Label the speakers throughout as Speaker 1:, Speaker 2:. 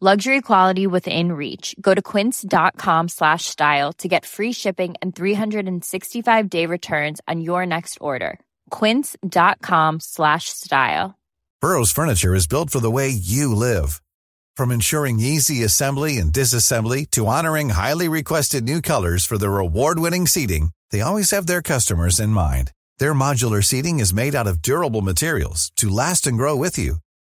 Speaker 1: Luxury quality within reach. Go to quince.com slash style to get free shipping and 365 day returns on your next order. Quince.com slash style.
Speaker 2: Burrow's furniture is built for the way you live. From ensuring easy assembly and disassembly to honoring highly requested new colors for their award-winning seating, they always have their customers in mind. Their modular seating is made out of durable materials to last and grow with you.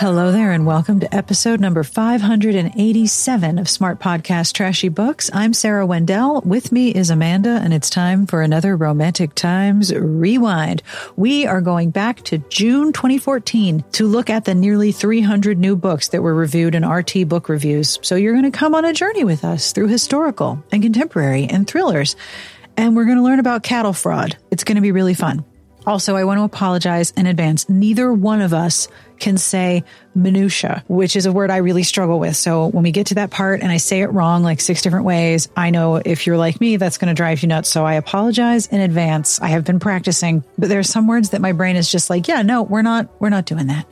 Speaker 3: Hello there, and welcome to episode number 587 of Smart Podcast Trashy Books. I'm Sarah Wendell. With me is Amanda, and it's time for another Romantic Times Rewind. We are going back to June 2014 to look at the nearly 300 new books that were reviewed in RT Book Reviews. So you're going to come on a journey with us through historical and contemporary and thrillers. And we're going to learn about cattle fraud. It's going to be really fun. Also, I want to apologize in advance. Neither one of us can say minutia, which is a word I really struggle with. So when we get to that part and I say it wrong like six different ways, I know if you're like me, that's going to drive you nuts. So I apologize in advance. I have been practicing, but there are some words that my brain is just like, yeah, no, we're not, we're not doing that.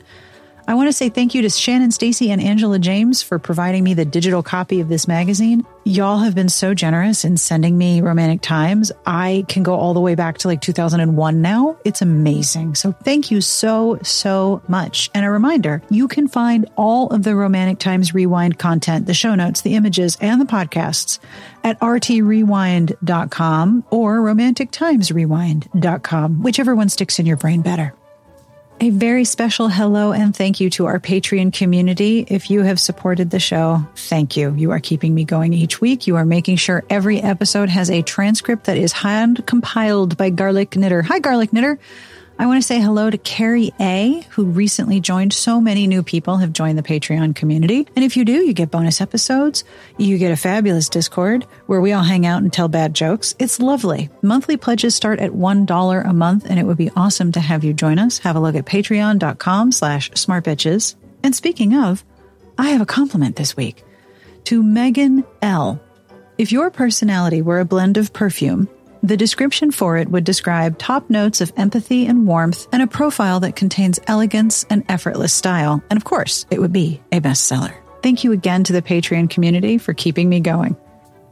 Speaker 3: I want to say thank you to Shannon Stacy and Angela James for providing me the digital copy of this magazine. Y'all have been so generous in sending me Romantic Times. I can go all the way back to like 2001 now. It's amazing. So thank you so, so much. And a reminder, you can find all of the Romantic Times Rewind content, the show notes, the images, and the podcasts at rtrewind.com or romantictimesrewind.com, whichever one sticks in your brain better. A very special hello and thank you to our Patreon community. If you have supported the show, thank you. You are keeping me going each week. You are making sure every episode has a transcript that is hand compiled by Garlic Knitter. Hi, Garlic Knitter. I want to say hello to Carrie A, who recently joined. So many new people have joined the Patreon community. And if you do, you get bonus episodes. You get a fabulous Discord where we all hang out and tell bad jokes. It's lovely. Monthly pledges start at $1 a month, and it would be awesome to have you join us. Have a look at patreon.com slash smartbitches. And speaking of, I have a compliment this week to Megan L. If your personality were a blend of perfume, the description for it would describe top notes of empathy and warmth and a profile that contains elegance and effortless style. And of course, it would be a bestseller. Thank you again to the Patreon community for keeping me going.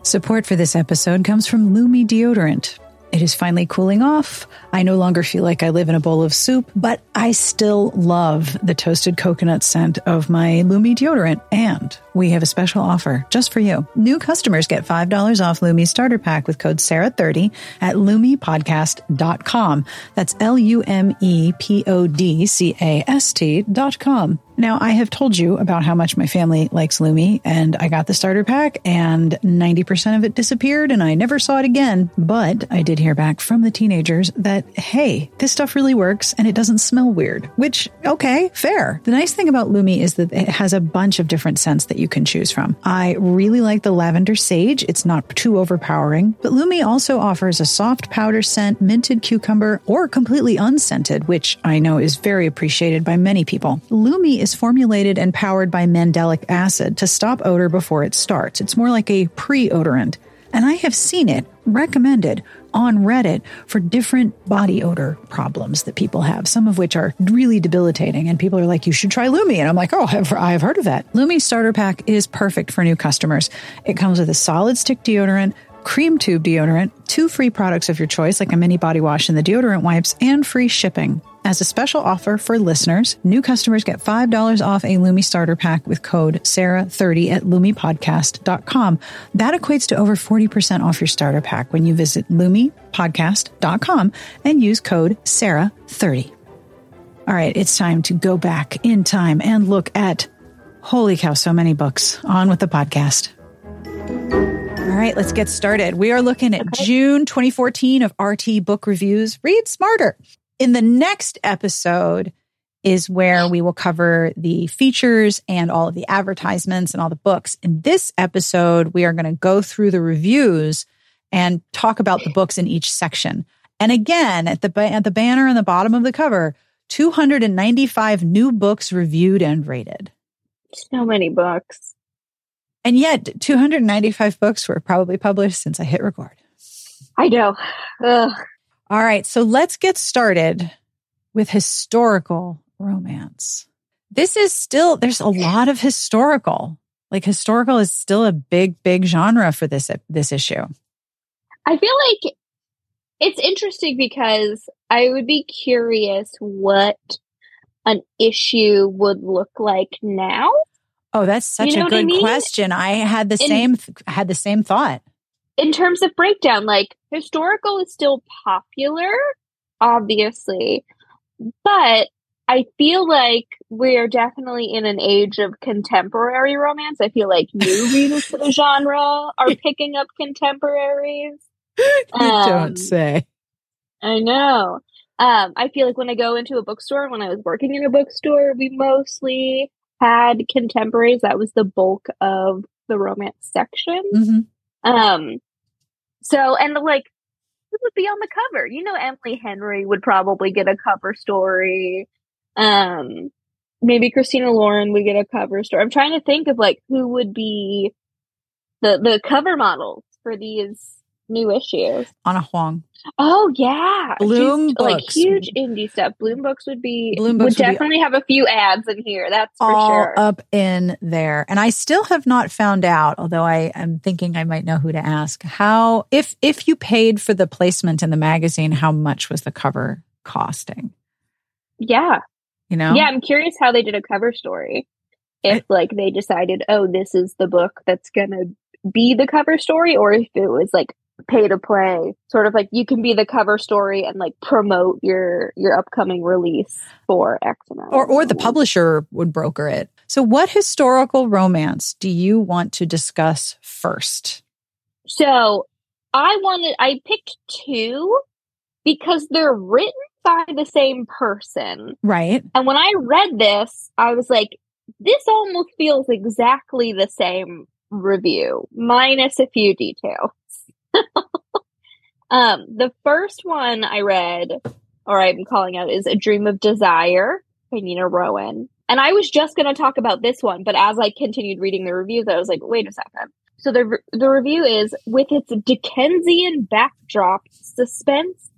Speaker 3: Support for this episode comes from Lume Deodorant. It is finally cooling off. I no longer feel like I live in a bowl of soup, but I still love the toasted coconut scent of my Lume deodorant. And we have a special offer just for you. New customers get $5 off Lume starter pack with code SARAH30 at lumepodcast.com. That's L U M E P O D C A S T dot com. Now, I have told you about how much my family likes Lume, and I got the starter pack, and 90% of it disappeared, and I never saw it again. But I did hear back from the teenagers that, hey, this stuff really works and it doesn't smell weird, which, okay, fair. The nice thing about Lume is that it has a bunch of different scents that you can choose from. I really like the lavender sage, it's not too overpowering, but Lume also offers a soft powder scent, minted cucumber, or completely unscented, which I know is very appreciated by many people. Lume is formulated and powered by mandelic acid to stop odor before it starts. It's more like a pre odorant. And I have seen it recommended on Reddit for different body odor problems that people have, some of which are really debilitating. And people are like, you should try Lume. And I'm like, oh, I've, I've heard of that. Lume Starter Pack is perfect for new customers. It comes with a solid stick deodorant, cream tube deodorant, two free products of your choice, like a mini body wash and the deodorant wipes, and free shipping. As a special offer for listeners, new customers get $5 off a Lume starter pack with code Sarah30 at lumepodcast.com. That equates to over 40% off your starter pack when you visit lumepodcast.com and use code Sarah30. All right, it's time to go back in time and look at holy cow, so many books. On with the podcast. All right, let's get started. We are looking at okay. June 2014 of RT Book Reviews. Read smarter. In the next episode is where we will cover the features and all of the advertisements and all the books. In this episode, we are going to go through the reviews and talk about the books in each section. And again, at the at the banner on the bottom of the cover, 295 new books reviewed and rated.
Speaker 4: So many books.
Speaker 3: And yet, 295 books were probably published since I hit record.
Speaker 4: I know. Ugh.
Speaker 3: All right, so let's get started with historical romance. This is still, there's a lot of historical. Like historical is still a big, big genre for this, this issue.
Speaker 4: I feel like it's interesting because I would be curious what an issue would look like now.
Speaker 3: Oh, that's such you know a good I mean? question. I had the In, same had the same thought
Speaker 4: in terms of breakdown, like historical is still popular, obviously, but I feel like we're definitely in an age of contemporary romance. I feel like new readers to the genre are picking up contemporaries.
Speaker 3: you um, don't say.
Speaker 4: I know. Um, I feel like when I go into a bookstore, when I was working in a bookstore, we mostly had contemporaries. That was the bulk of the romance section. Mm-hmm. Um, so, and like, who would be on the cover? You know, Emily Henry would probably get a cover story. Um, maybe Christina Lauren would get a cover story. I'm trying to think of like who would be the the cover models for these new issues.
Speaker 3: Ana Huang.
Speaker 4: Oh yeah,
Speaker 3: Bloom
Speaker 4: like huge indie stuff. Bloom books would be Bloom books would, would definitely have a few ads in here. That's for
Speaker 3: all
Speaker 4: sure.
Speaker 3: up in there. And I still have not found out, although I am thinking I might know who to ask. How if if you paid for the placement in the magazine, how much was the cover costing?
Speaker 4: Yeah,
Speaker 3: you know.
Speaker 4: Yeah, I'm curious how they did a cover story. If I, like they decided, oh, this is the book that's gonna be the cover story, or if it was like pay to play. Sort of like you can be the cover story and like promote your your upcoming release for x amount.
Speaker 3: Or or the publisher would broker it. So what historical romance do you want to discuss first?
Speaker 4: So i wanted i picked two because they're written by the same person.
Speaker 3: Right.
Speaker 4: And when i read this i was like this almost feels exactly the same review minus a few details um, the first one I read, or I'm calling out, is A Dream of Desire by Nina Rowan. And I was just going to talk about this one, but as I continued reading the reviews, I was like, wait a second. So the the review is with its Dickensian backdrop, suspense,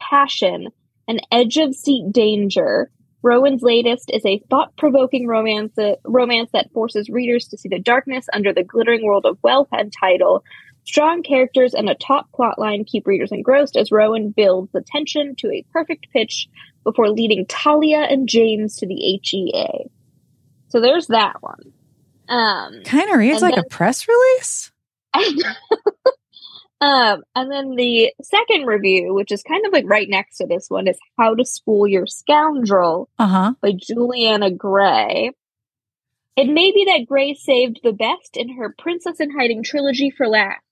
Speaker 4: passion, and edge of seat danger. Rowan's latest is a thought-provoking romance romance that forces readers to see the darkness under the glittering world of wealth and title, Strong characters and a top plotline keep readers engrossed as Rowan builds the tension to a perfect pitch before leading Talia and James to the HEA. So there's that one. Um,
Speaker 3: kind of reads like then, a press release.
Speaker 4: um, and then the second review, which is kind of like right next to this one, is How to School Your Scoundrel
Speaker 3: uh-huh.
Speaker 4: by Juliana Gray. It may be that Gray saved the best in her Princess in Hiding trilogy for last.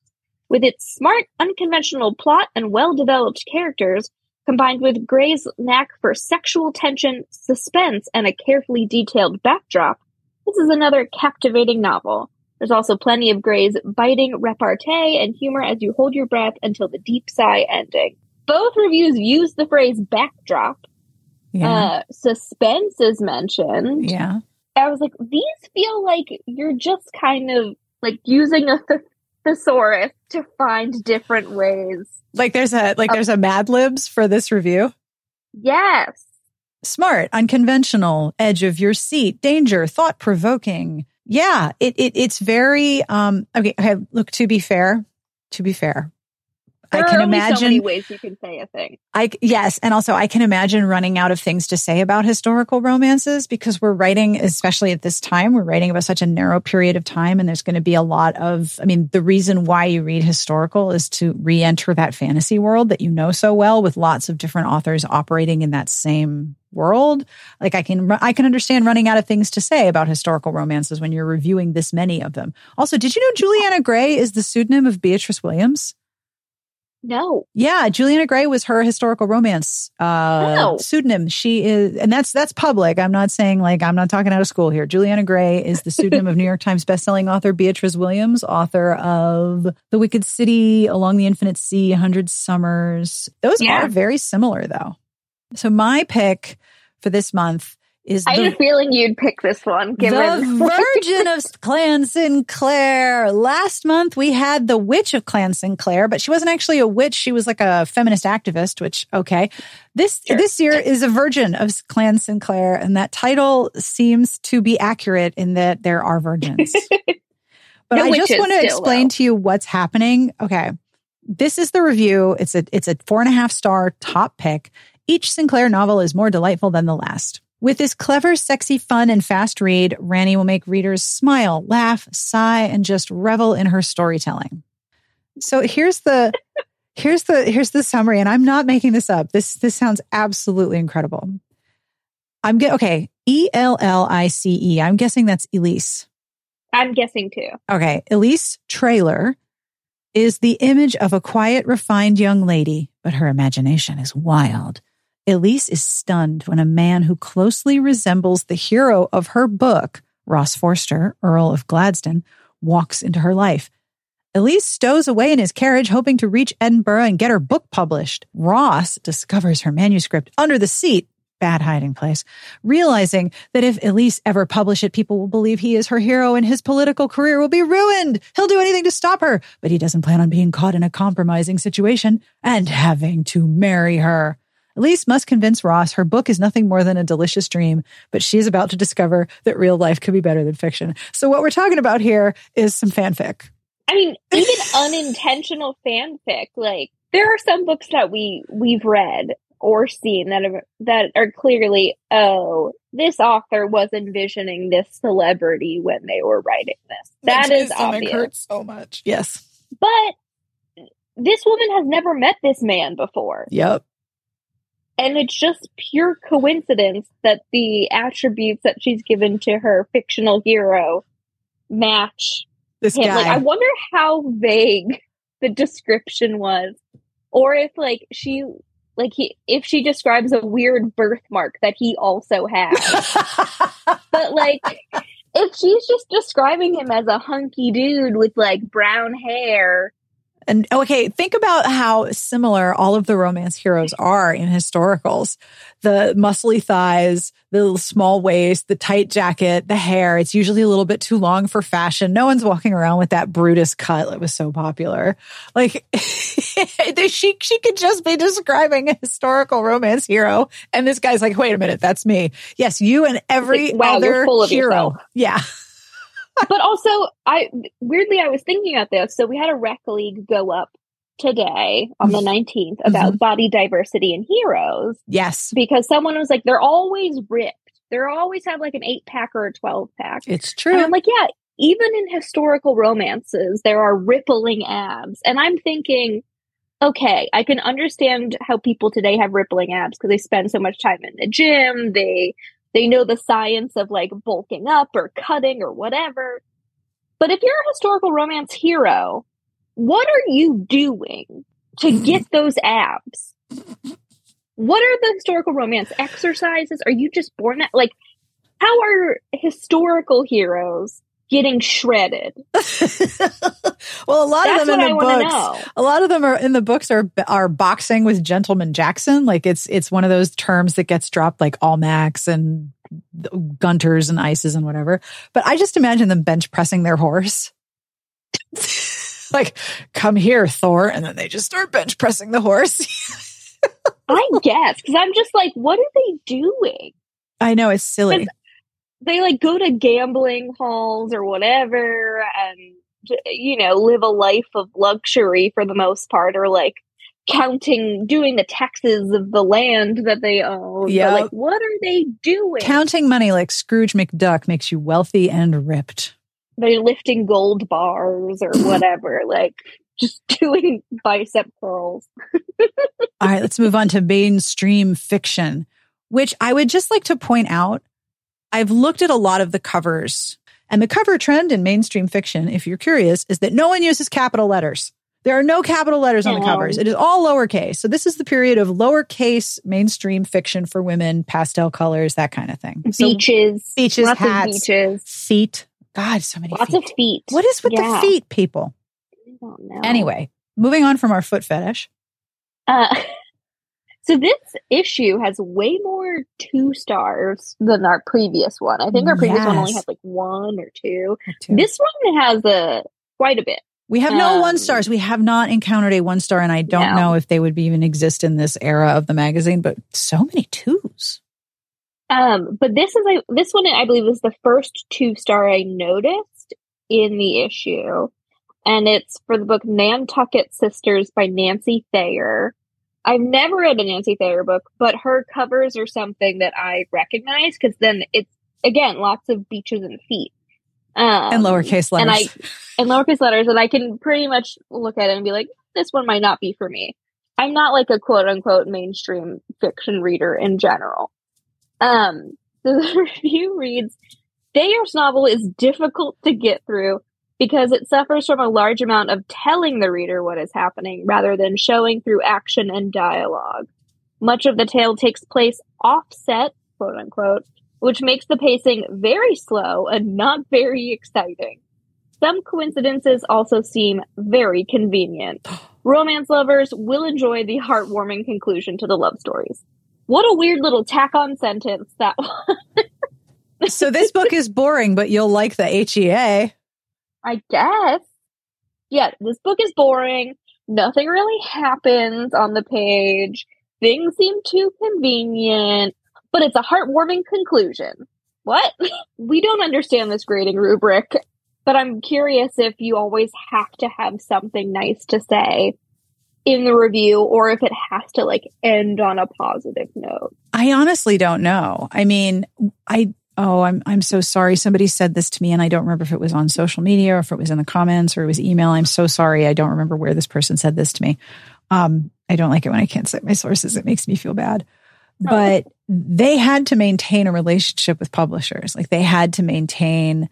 Speaker 4: With its smart, unconventional plot and well developed characters, combined with Gray's knack for sexual tension, suspense, and a carefully detailed backdrop, this is another captivating novel. There's also plenty of Gray's biting repartee and humor as you hold your breath until the deep sigh ending. Both reviews use the phrase backdrop. Yeah. Uh, suspense is mentioned.
Speaker 3: Yeah.
Speaker 4: I was like, these feel like you're just kind of like using a thesaurus to find different ways.
Speaker 3: Like there's a like there's a Mad Libs for this review.
Speaker 4: Yes.
Speaker 3: Smart, unconventional, edge of your seat, danger, thought provoking. Yeah, it, it it's very um okay, okay, look to be fair, to be fair.
Speaker 4: There
Speaker 3: I can imagine
Speaker 4: so many ways you can say a thing.
Speaker 3: I yes, and also I can imagine running out of things to say about historical romances because we're writing, especially at this time, we're writing about such a narrow period of time, and there's going to be a lot of. I mean, the reason why you read historical is to re-enter that fantasy world that you know so well, with lots of different authors operating in that same world. Like I can, I can understand running out of things to say about historical romances when you're reviewing this many of them. Also, did you know Juliana Gray is the pseudonym of Beatriz Williams?
Speaker 4: No.
Speaker 3: Yeah, Juliana Gray was her historical romance uh, pseudonym. She is, and that's that's public. I'm not saying like I'm not talking out of school here. Juliana Gray is the pseudonym of New York Times bestselling author Beatriz Williams, author of The Wicked City, Along the Infinite Sea, Hundred Summers. Those
Speaker 4: Yeah.
Speaker 3: are very similar though. So my pick for this month is
Speaker 4: I
Speaker 3: the,
Speaker 4: had a feeling you'd pick this one, given
Speaker 3: the Virgin of Clan Sinclair. Last month we had the Witch of Clan Sinclair, but she wasn't actually a witch. She was like a feminist activist, which okay. This
Speaker 4: Sure.
Speaker 3: this year is a Virgin of Clan Sinclair, and that title seems to be accurate in that there are virgins. but
Speaker 4: No
Speaker 3: I just want to explain to you what's happening. Okay. This is the review. It's a it's a four and a half star top pick. Each Sinclair novel is more delightful than the last. With this clever, sexy, fun, and fast read, Ranney will make readers smile, laugh, sigh, and just revel in her storytelling. So here's the here's the here's the summary, and I'm not making this up. This this sounds absolutely incredible. I'm get okay. E L L I C E. I'm guessing that's Elise.
Speaker 4: I'm guessing too.
Speaker 3: Okay, Elise Trailer is the image of a quiet, refined young lady, but her imagination is wild. Elise is stunned when a man who closely resembles the hero of her book, Ross Forster, Earl of Gladstone, walks into her life. Elise stows away in his carriage, hoping to reach Edinburgh and get her book published. Ross discovers her manuscript under the seat, bad hiding place, realizing that if Elise ever publish it, people will believe he is her hero and his political career will be ruined. He'll do anything to stop her, but he doesn't plan on being caught in a compromising situation and having to marry her. Elise must convince Ross her book is nothing more than a delicious dream, but she is about to discover that real life could be better than fiction. So what we're talking about here is some fanfic.
Speaker 4: I mean, even unintentional fanfic, like there are some books that we we've read or seen that are that are clearly, oh, this author was envisioning this celebrity when they were writing this. That is obvious.
Speaker 3: so much. Yes.
Speaker 4: But this woman has never met this man before.
Speaker 3: Yep.
Speaker 4: And it's just pure coincidence that the attributes that she's given to her fictional hero match
Speaker 3: This
Speaker 4: him.
Speaker 3: guy.
Speaker 4: Like, I wonder how vague the description was, or if like she, like he, if she describes a weird birthmark that he also has. but like, if she's just describing him as a hunky dude with like brown hair,
Speaker 3: And okay, think about how similar all of the romance heroes are in historicals. The muscly thighs, the small waist, the tight jacket, the hair. It's usually a little bit too long for fashion. No one's walking around with that Brutus cut that was so popular. Like she she could just be describing a historical romance hero and this guy's like, "Wait a minute, that's me." Yes, you and every
Speaker 4: Like, wow,
Speaker 3: other
Speaker 4: full of
Speaker 3: hero.
Speaker 4: yourself.
Speaker 3: Yeah.
Speaker 4: But also I weirdly I was thinking about this. So we had a rec league go up today on the mm-hmm. 19th about mm-hmm. body diversity and heroes
Speaker 3: Yes.
Speaker 4: because someone was like, they're always ripped. They're always have like an eight pack or a 12 pack.
Speaker 3: It's
Speaker 4: And
Speaker 3: true.
Speaker 4: I'm like, yeah, even in historical romances, there are rippling abs. And I'm thinking, okay, I can understand how people today have rippling abs because they spend so much time in the gym. They they know the science of like bulking up or cutting or whatever. But if you're a historical romance hero, what are you doing to get those abs? What are the historical romance exercises? Are you just born at like how are historical heroes getting shredded?
Speaker 3: well, a lot
Speaker 4: That's
Speaker 3: of them in the books, a lot of them are in the books are are boxing with Gentleman Jackson. Like it's it's one of those terms that gets dropped like Almack's and Gunter's and ices and whatever. But I just imagine them bench pressing their horse. like, come here, Thor. And then they just start bench pressing the horse.
Speaker 4: I guess. Because I'm just like, what are they doing?
Speaker 3: I know it's silly.
Speaker 4: They like go to gambling halls or whatever and, you know, live a life of luxury for the most part, or like counting, doing the taxes of the land that they own.
Speaker 3: Yeah.
Speaker 4: Like, what are they doing?
Speaker 3: Counting money like Scrooge McDuck makes you wealthy and ripped.
Speaker 4: They're lifting gold bars or whatever, like just doing bicep curls.
Speaker 3: All right, let's move on to mainstream fiction, which I would just like to point out. I've looked at a lot of the covers, and the cover trend in mainstream fiction, if you're curious, is that no one uses capital letters. There are no capital letters on the covers. It is all lowercase. So this is the period of lowercase mainstream fiction for women, pastel colors, that kind of thing. So
Speaker 4: beaches,
Speaker 3: beaches,
Speaker 4: lots
Speaker 3: hats,
Speaker 4: beaches,
Speaker 3: feet. God, so many
Speaker 4: lots
Speaker 3: feet.
Speaker 4: of feet.
Speaker 3: What is with
Speaker 4: Yeah.
Speaker 3: the feet, people?
Speaker 4: I don't know.
Speaker 3: Anyway, moving on from our foot fetish.
Speaker 4: Uh, so this issue has way more two stars than our previous one. I think our previous one only had like one or two.
Speaker 3: or two.
Speaker 4: This one has a quite a bit.
Speaker 3: We have no
Speaker 4: Um,
Speaker 3: one stars. We have not encountered a one star, and I don't
Speaker 4: No.
Speaker 3: know if they would even exist in this era of the magazine. But so many twos.
Speaker 4: Um, but this is like this one I believe is the first two star I noticed in the issue, and it's for the book Nantucket Sisters by Nancy Thayer. I've never read a Nancy Thayer book, but her covers are something that I recognize because then it's again lots of beaches and feet. Um,
Speaker 3: and lowercase letters.
Speaker 4: and I and lowercase letters, and I can pretty much look at it and be like, this one might not be for me. I'm not like a quote unquote mainstream fiction reader in general. Um, so the review reads, Thayer's novel is difficult to get through because it suffers from a large amount of telling the reader what is happening rather than showing through action and dialogue. Much of the tale takes place offset, quote unquote, which makes the pacing very slow and not very exciting. Some coincidences also seem very convenient. Romance lovers will enjoy the heartwarming conclusion to the love stories. What a weird little tack on sentence that was.
Speaker 3: so this book is boring, but you'll like the HEA.
Speaker 4: I guess. Yeah, this book is boring. Nothing really happens on the page. Things seem too convenient, but it's a heartwarming conclusion. What? we don't understand this grading rubric, but I'm curious if you always have to have something nice to say in the review or if it has to like end on a positive note.
Speaker 3: I honestly don't know. I mean, I oh, I'm I'm so sorry. Somebody said this to me, and I don't remember if it was on social media or if it was in the comments or it was email. I'm so sorry. I don't remember where this person said this to me. Um, I don't like it when I can't cite my sources. It makes me feel bad. But they had to maintain a relationship with publishers. Like they had to maintain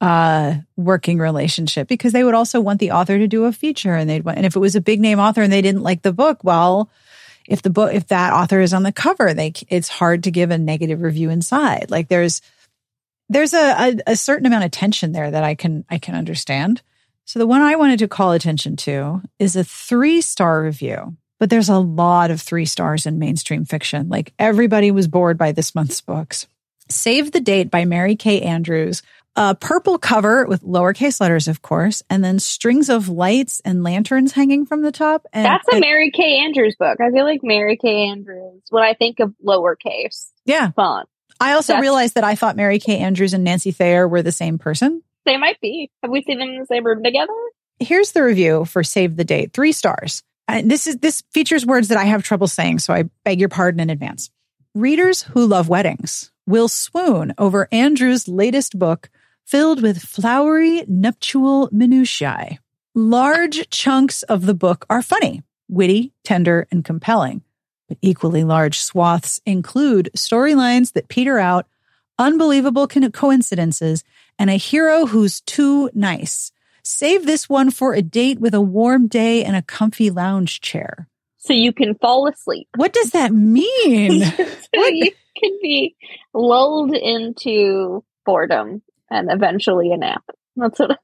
Speaker 3: a working relationship because they would also want the author to do a feature and they'd want, and if it was a big name author and they didn't like the book, well, if the book if that author is on the cover they it's hard to give a negative review inside. Like there's there's a, a, a certain amount of tension there that i can i can understand. So the one i wanted to call attention to is a three star review but there's a lot of three stars in mainstream fiction. Like everybody was bored by this month's books. Save the date by mary kay andrews a purple cover with lowercase letters, of course, and then strings of lights and lanterns hanging from the top. And
Speaker 4: That's a
Speaker 3: I-
Speaker 4: Mary Kay Andrews book. I feel like Mary Kay Andrews, when I think of lowercase
Speaker 3: yeah.
Speaker 4: font,
Speaker 3: I also
Speaker 4: That's-
Speaker 3: realized that I thought Mary Kay Andrews and Nancy Thayer were the same person.
Speaker 4: they might be. Have we seen them in the same room together?
Speaker 3: Here's the review for Save the Date, three stars. And this is this features words that I have trouble saying, so I beg your pardon in advance. Readers who love weddings will swoon over Andrews' latest book, filled with flowery nuptial minutiae. Large chunks of the book are funny, witty, tender, and compelling. But equally large swaths include storylines that peter out, unbelievable co- coincidences, and a hero who's too nice. Save this one for a date with a warm day and a comfy lounge chair.
Speaker 4: So you can fall asleep.
Speaker 3: What does that mean?
Speaker 4: so you can be lulled into boredom and eventually a nap. That's what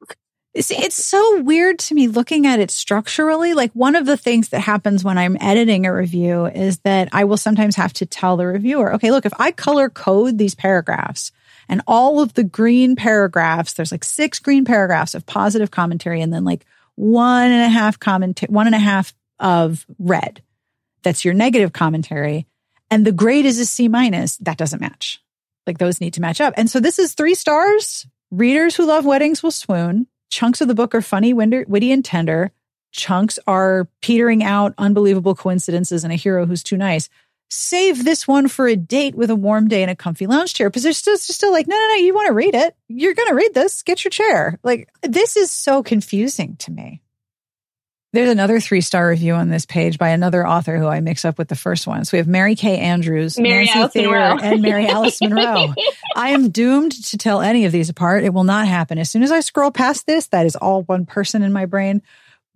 Speaker 3: It's, it's so weird to me looking at it structurally. Like one of the things that happens when I'm editing a review is that I will sometimes have to tell the reviewer, okay, look, if I color code these paragraphs and all of the green paragraphs, there's like six green paragraphs of positive commentary and then like one and a half comment, one and a half of red. That's your negative commentary. And the grade is a C minus. That doesn't match. Like those need to match up. And so this is three stars. Readers who love weddings will swoon. Chunks of the book are funny, witty, and tender. Chunks are petering out unbelievable coincidences and a hero who's too nice. Save this one for a date with a warm day and a comfy lounge chair because there's still, still like, no, no, no, you want to read it. You're going to read this. Get your chair. Like, this is so confusing to me. There's another three star review on this page by another author who I mix up with the first one. So we have Mary Kay Andrews,
Speaker 4: Mary
Speaker 3: Nancy
Speaker 4: Alice
Speaker 3: Thayer,
Speaker 4: Monroe.
Speaker 3: and Mary Alice Monroe. I am doomed to tell any of these apart. It will not happen. As soon as I scroll past this, that is all one person in my brain.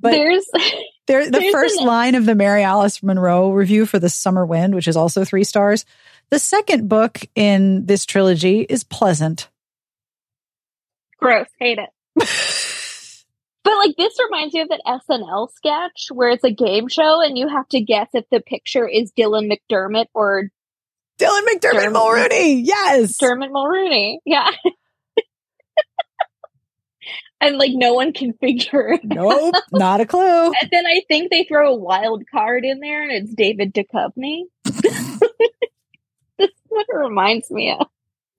Speaker 3: But
Speaker 4: there's
Speaker 3: there, the
Speaker 4: there's
Speaker 3: first
Speaker 4: an-
Speaker 3: line of the Mary Alice Monroe review for the Summer Wind, which is also three stars. The second book in this trilogy is pleasant.
Speaker 4: gross. Hate it. But like this reminds me of that SNL sketch where it's a game show and you have to guess if the picture is Dylan McDermott or
Speaker 3: Dylan McDermott
Speaker 4: Dermot.
Speaker 3: Mulroney. Yes.
Speaker 4: Dermot Mulroney. Yeah. and like no one can figure it.
Speaker 3: Nope. Not a clue.
Speaker 4: And then I think they throw a wild card in there and it's David Duchovny. this is what it reminds me of.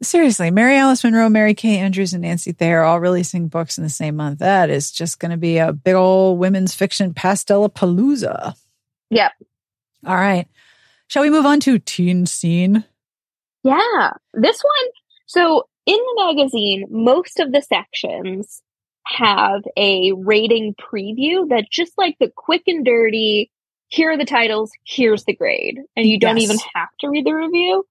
Speaker 3: Seriously, Mary Alice Monroe, Mary Kay Andrews, and Nancy Thayer all releasing books in the same month. That is just going to be a big old women's fiction pastelapalooza.
Speaker 4: Yep.
Speaker 3: All right. Shall we move on to Teen Scene?
Speaker 4: Yeah. This one, so in the magazine, most of the sections have a rating preview that just like the quick and dirty, here are the titles, here's the grade. And you don't
Speaker 3: Yes.
Speaker 4: even have to read the review.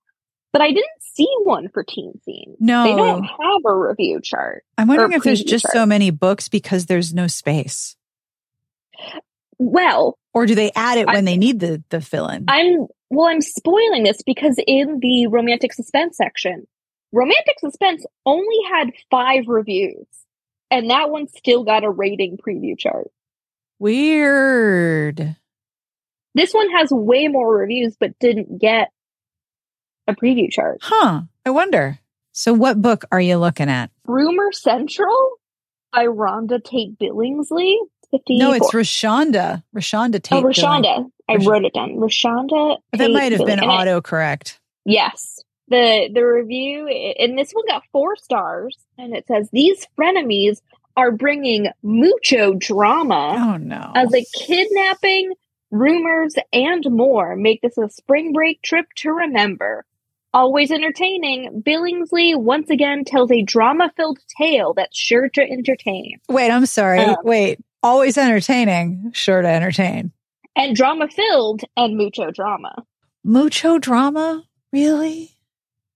Speaker 4: But I didn't see one for Teen Scene.
Speaker 3: No.
Speaker 4: They don't have a review chart.
Speaker 3: I'm wondering if there's just
Speaker 4: chart.
Speaker 3: so many books because there's no space.
Speaker 4: Well,
Speaker 3: Or do they add it
Speaker 4: I-
Speaker 3: when they need the, the fill in?
Speaker 4: I'm well, I'm spoiling this because in the romantic suspense section, romantic suspense only had five reviews, and that one still got a rating preview chart.
Speaker 3: Weird.
Speaker 4: This one has way more reviews, but didn't get a preview chart.
Speaker 3: Huh. I wonder. So, what book are you looking at?
Speaker 4: Rumor Central by Rhonda Tate Billingsley. 54.
Speaker 3: No, it's ReShonda. ReShonda oh, Tate.
Speaker 4: oh, ReShonda.
Speaker 3: Billing.
Speaker 4: I
Speaker 3: Rash-
Speaker 4: wrote it down.
Speaker 3: ReShonda. That might have been
Speaker 4: Billing-
Speaker 3: autocorrect.
Speaker 4: Yes. The the review and this one got 4 stars and it says these frenemies are bringing mucho drama
Speaker 3: Oh, no.
Speaker 4: as a kidnapping, rumors and more make this a spring break trip to remember. Always entertaining, Billingsley once again tells a drama-filled tale that's sure to entertain.
Speaker 3: Wait, I'm sorry.
Speaker 4: Uh,
Speaker 3: Wait. Always entertaining. Sure to entertain.
Speaker 4: And drama-filled and mucho drama.
Speaker 3: Mucho drama? Really?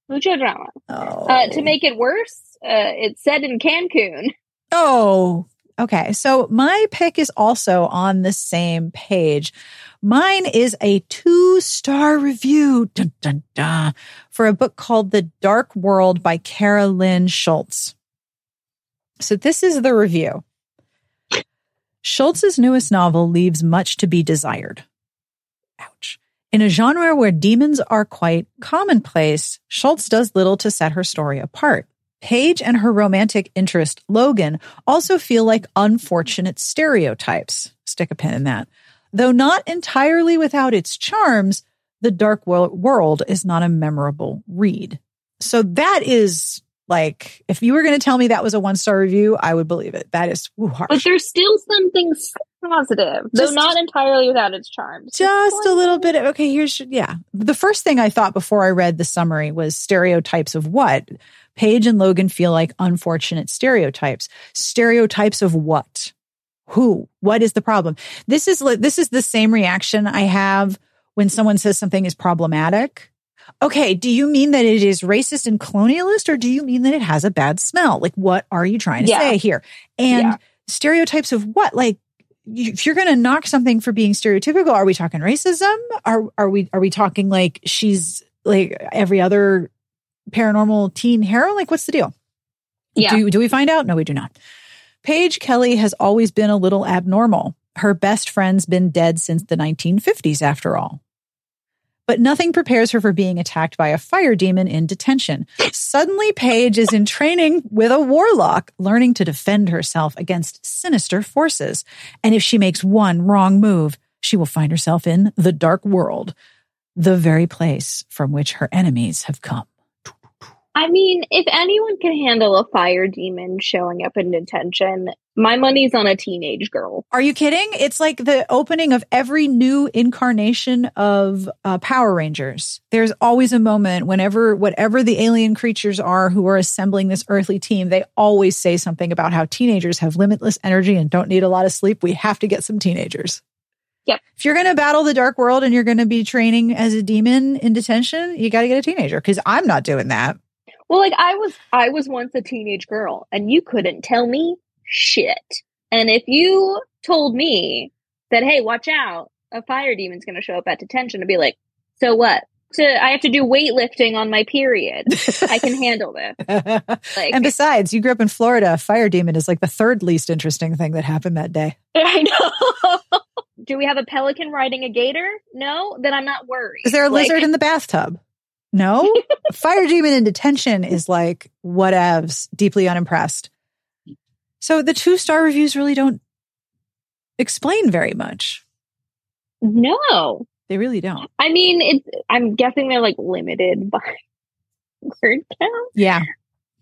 Speaker 4: Mucho drama.
Speaker 3: Oh.
Speaker 4: Uh, to make it worse, uh, it's said in Cancun.
Speaker 3: Oh, okay. So my pick is also on the same page. Mine is a two star review dun, dun, dun, for a book called The Dark World by Cara Lynn Shultz. So this is the review. Shultz's newest novel leaves much to be desired. Ouch. In a genre where demons are quite commonplace, Shultz does little to set her story apart. Paige and her romantic interest, Logan, also feel like unfortunate stereotypes. Stick a pin in that. Though not entirely without its charms, The Dark World is not a memorable read. So that is like, if you were going to tell me that was a one star review, I would believe it. That is ooh, harsh.
Speaker 4: But there's still something positive, though not entirely without its charms.
Speaker 3: just a little bit of okay here's yeah the first thing i thought before i read the summary was stereotypes of what paige and logan feel like unfortunate stereotypes. Stereotypes of what? Who? What is the problem? This is this is the same reaction i have when someone says something is problematic. Okay do you mean that it is racist and colonialist or do you mean that it has a bad smell? Like what are you trying to
Speaker 4: Yeah.
Speaker 3: say here? And
Speaker 4: Yeah.
Speaker 3: stereotypes of what? Like if you're going to knock something for being stereotypical, are we talking racism? Are are we are we talking like she's like every other paranormal teen hero? Like, what's the deal?
Speaker 4: Yeah.
Speaker 3: Do do we find out? No, we do not. Paige Kelly has always been a little abnormal. Her best friend's been dead since the 1950s, after all. but nothing prepares her for being attacked by a fire demon in detention. Suddenly, Paige is in training with a warlock, learning to defend herself against sinister forces. And if she makes one wrong move, she will find herself in the dark world, the very place from which her enemies have come.
Speaker 4: I mean, if anyone can handle a fire demon showing up in detention, my money's on a teenage girl.
Speaker 3: Are you kidding? It's like the opening of every new incarnation of uh, Power Rangers. There's always a moment whenever, whatever the alien creatures are who are assembling this earthly team, they always say something about how teenagers have limitless energy and don't need a lot of sleep. We have to get some teenagers.
Speaker 4: Yep.
Speaker 3: If you're going to battle the dark world and you're going to be training as a demon in detention, you got to get a teenager because I'm not doing that.
Speaker 4: Well, like I was, I was once a teenage girl, and you couldn't tell me shit. And if you told me that, hey, watch out, a fire demon's going to show up at detention, I'd be like, so what? To I have to do weightlifting on my period. I can handle this.
Speaker 3: Like, and besides, you grew up in Florida. Fire demon is like the third least interesting thing that happened that day.
Speaker 4: I know. do we have a pelican riding a gator? No, then I'm not worried.
Speaker 3: Is there a like, lizard in the bathtub? No, fire demon in detention is like whatevs, deeply unimpressed. So the two star reviews really don't explain very much.
Speaker 4: No,
Speaker 3: they really don't.
Speaker 4: I mean, it's. I'm guessing they're like limited by word count.
Speaker 3: Yeah.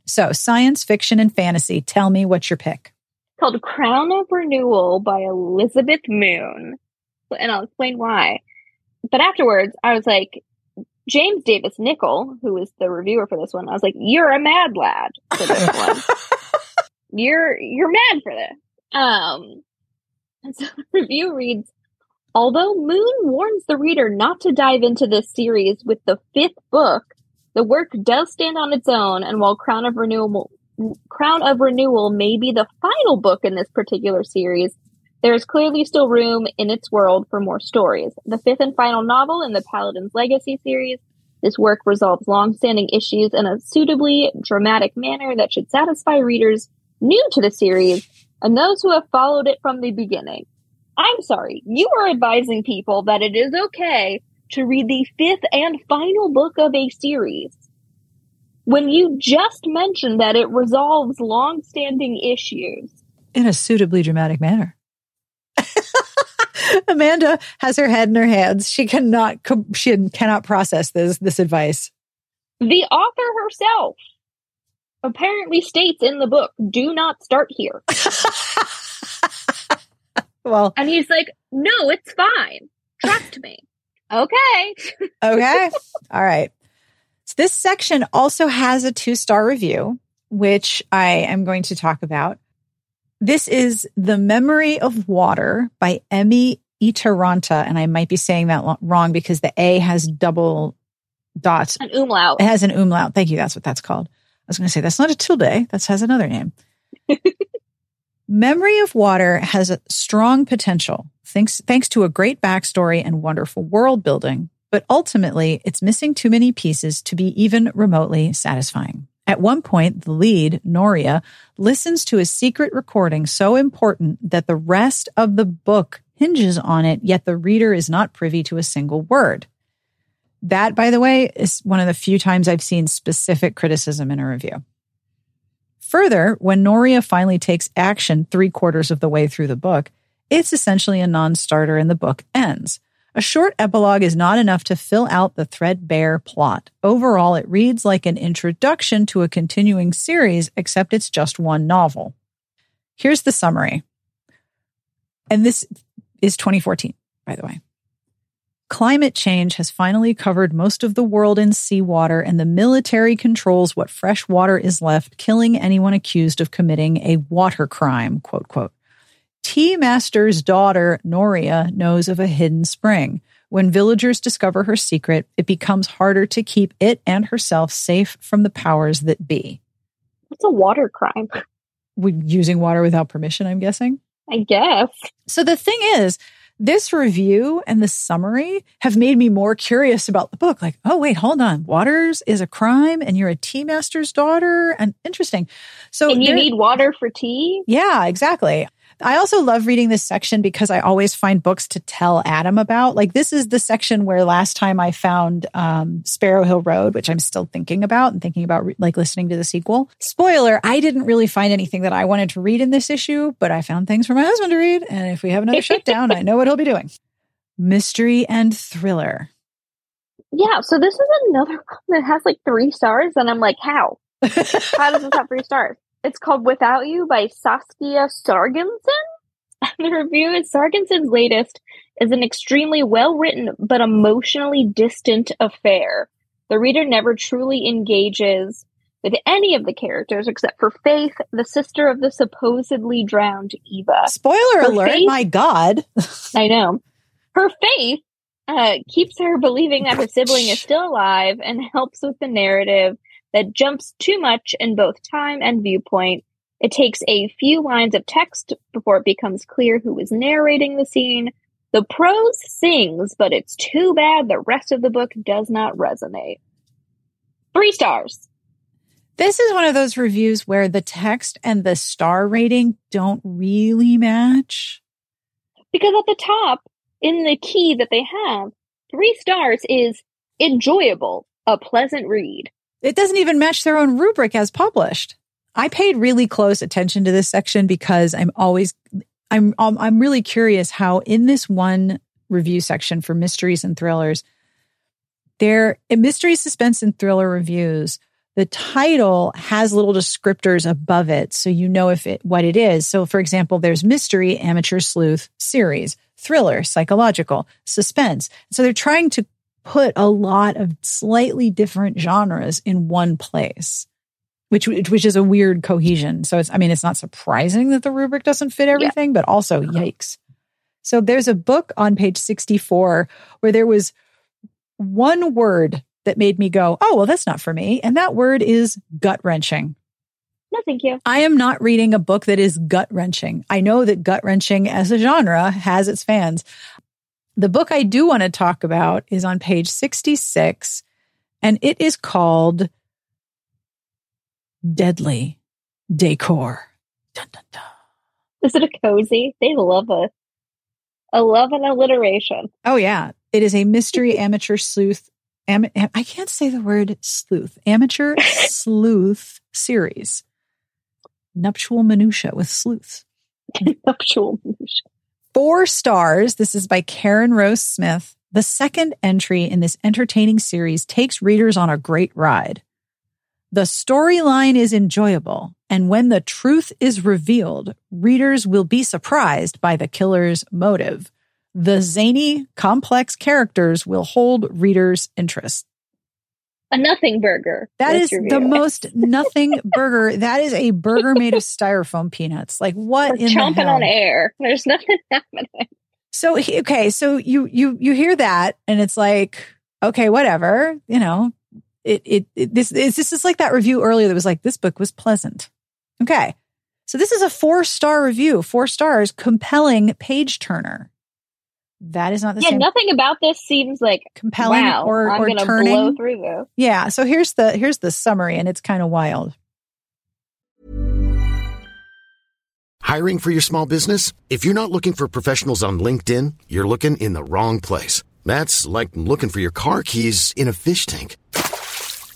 Speaker 3: So science fiction and fantasy. Tell me what's your pick.
Speaker 4: Called Crown of Renewal by Elizabeth Moon, and I'll explain why. But afterwards, I was like, James Davis Nicoll, who was the reviewer for this one, I was like, "You're a mad lad for this one. You're you're mad for this." Um, and so the review reads, "Although Moon warns the reader not to dive into this series with the fifth book, the work does stand on its own. And while Crown of Renewal, Crown of Renewal may be the final book in this particular series." There is clearly still room in its world for more stories. The fifth and final novel in the Paladin's Legacy series, this work resolves long-standing issues in a suitably dramatic manner that should satisfy readers new to the series and those who have followed it from the beginning. I'm sorry, you are advising people that it is okay to read the fifth and final book of a series when you just mentioned that it resolves long-standing issues
Speaker 3: in a suitably dramatic manner. Amanda has her head in her hands. She cannot she cannot process this this advice.
Speaker 4: The author herself apparently states in the book, "Do not start here."
Speaker 3: well,
Speaker 4: and he's like, "No, it's fine. Trust me." okay.
Speaker 3: okay. All right. So this section also has a two star review, which I am going to talk about. This is The Memory of Water by Emmy Itäranta. And I might be saying that wrong because the A has double dots.
Speaker 4: An umlaut.
Speaker 3: It has an umlaut. Thank you. That's what that's called. I was going to say that's not a tilde. That has another name. Memory of Water has a strong potential thanks, thanks to a great backstory and wonderful world building. But ultimately, it's missing too many pieces to be even remotely satisfying. At one point, the lead, Noria, listens to a secret recording so important that the rest of the book hinges on it, yet the reader is not privy to a single word. That, by the way, is one of the few times I've seen specific criticism in a review. Further, when Noria finally takes action three quarters of the way through the book, it's essentially a non starter and the book ends. A short epilogue is not enough to fill out the threadbare plot. Overall, it reads like an introduction to a continuing series, except it's just one novel. Here's the summary. And this is 2014, by the way. Climate change has finally covered most of the world in seawater, and the military controls what fresh water is left, killing anyone accused of committing a water crime, quote, quote. Tea Master's daughter, Noria, knows of a hidden spring. When villagers discover her secret, it becomes harder to keep it and herself safe from the powers that be.
Speaker 4: What's a water crime?
Speaker 3: Using water without permission, I'm guessing.
Speaker 4: I guess.
Speaker 3: So the thing is, this review and the summary have made me more curious about the book. Like, oh, wait, hold on. Waters is a crime and you're a tea master's daughter. And interesting. So
Speaker 4: and you need water for tea?
Speaker 3: Yeah, exactly. I also love reading this section because I always find books to tell Adam about. Like this is the section where last time I found um, Sparrow Hill Road, which I'm still thinking about and thinking about like listening to the sequel. Spoiler: I didn't really find anything that I wanted to read in this issue, but I found things for my husband to read. And if we have another shutdown, I know what he'll be doing. Mystery and thriller.
Speaker 4: Yeah, so this is another one that has like three stars, and I'm like, how? how does this have three stars? It's called Without You by Saskia Sarginson. And the review is Sarginson's latest is an extremely well written but emotionally distant affair. The reader never truly engages with any of the characters except for Faith, the sister of the supposedly drowned Eva.
Speaker 3: Spoiler
Speaker 4: Her
Speaker 3: alert,
Speaker 4: face-
Speaker 3: my God.
Speaker 4: I know. Her faith uh, keeps her believing that her sibling is still alive and helps with the narrative that jumps too much in both time and viewpoint. It takes a few lines of text before it becomes clear who is narrating the scene. The prose sings, but it's too bad the rest of the book does not resonate. Three stars.
Speaker 3: This is one of those reviews where the text and the star rating don't really match.
Speaker 4: Because at the top, in the key that they have, three stars is enjoyable, a pleasant read.
Speaker 3: It doesn't even match their own rubric as published. I paid really close attention to this section because I'm always I'm um, I'm really curious how in this one review section for mysteries and thrillers there in mystery suspense and thriller reviews the title has little descriptors above it so you know if it what it is. So for example there's mystery amateur sleuth series, thriller, psychological, suspense. So they're trying to put a lot of slightly different genres in one place which which is a weird cohesion. So it's I mean it's not surprising that the rubric doesn't fit everything, but also yikes. So there's a book on page 64 where there was one word that made me go, "Oh, well that's not for me." And that word is gut-wrenching.
Speaker 4: No, thank you.
Speaker 3: I am not reading a book that is gut-wrenching. I know that gut-wrenching as a genre has its fans. The book I do want to talk about is on page 66 and it is called Deadly Decor. Dun, dun, dun.
Speaker 4: Is it a cozy? They love a, a love an alliteration.
Speaker 3: Oh yeah, it is a mystery amateur sleuth. Am, am- I can't say the word sleuth. Amateur sleuth series. Nuptial minutia with sleuths.
Speaker 4: Nuptial minutia.
Speaker 3: Four stars. This is by Karen Rose Smith. The second entry in this entertaining series takes readers on a great ride. The storyline is enjoyable, and when the truth is revealed, readers will be surprised by the killer's motive. The zany, complex characters will hold readers' interest.
Speaker 4: A nothing burger.
Speaker 3: That is the most nothing burger. That is a burger made of styrofoam peanuts. Like what
Speaker 4: We're
Speaker 3: in the
Speaker 4: chomping on air. There's nothing happening.
Speaker 3: So okay, so you you you hear that, and it's like okay, whatever. You know, it it, it this it's this is like that review earlier that was like this book was pleasant. Okay, so this is a four star review, four stars, compelling page turner. That is not the same.
Speaker 4: Yeah,
Speaker 3: same
Speaker 4: nothing about this seems like
Speaker 3: compelling
Speaker 4: wow.
Speaker 3: or
Speaker 4: I'm
Speaker 3: or
Speaker 4: gonna
Speaker 3: turning.
Speaker 4: blow through this.
Speaker 3: Yeah. So here's the here's the summary, and it's kind of wild.
Speaker 5: Hiring for your small business? If you're not looking for professionals on LinkedIn, you're looking in the wrong place. That's like looking for your car keys in a fish tank.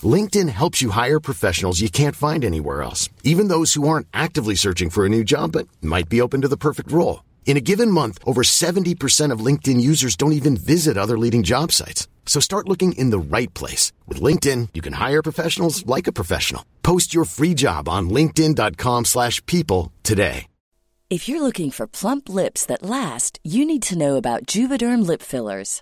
Speaker 5: LinkedIn helps you hire professionals you can't find anywhere else, even those who aren't actively searching for a new job but might be open to the perfect role. In a given month, over 70% of LinkedIn users don't even visit other leading job sites. So start looking in the right place. With LinkedIn, you can hire professionals like a professional. Post your free job on linkedin.com slash people today.
Speaker 6: If you're looking for plump lips that last, you need to know about Juvederm lip fillers.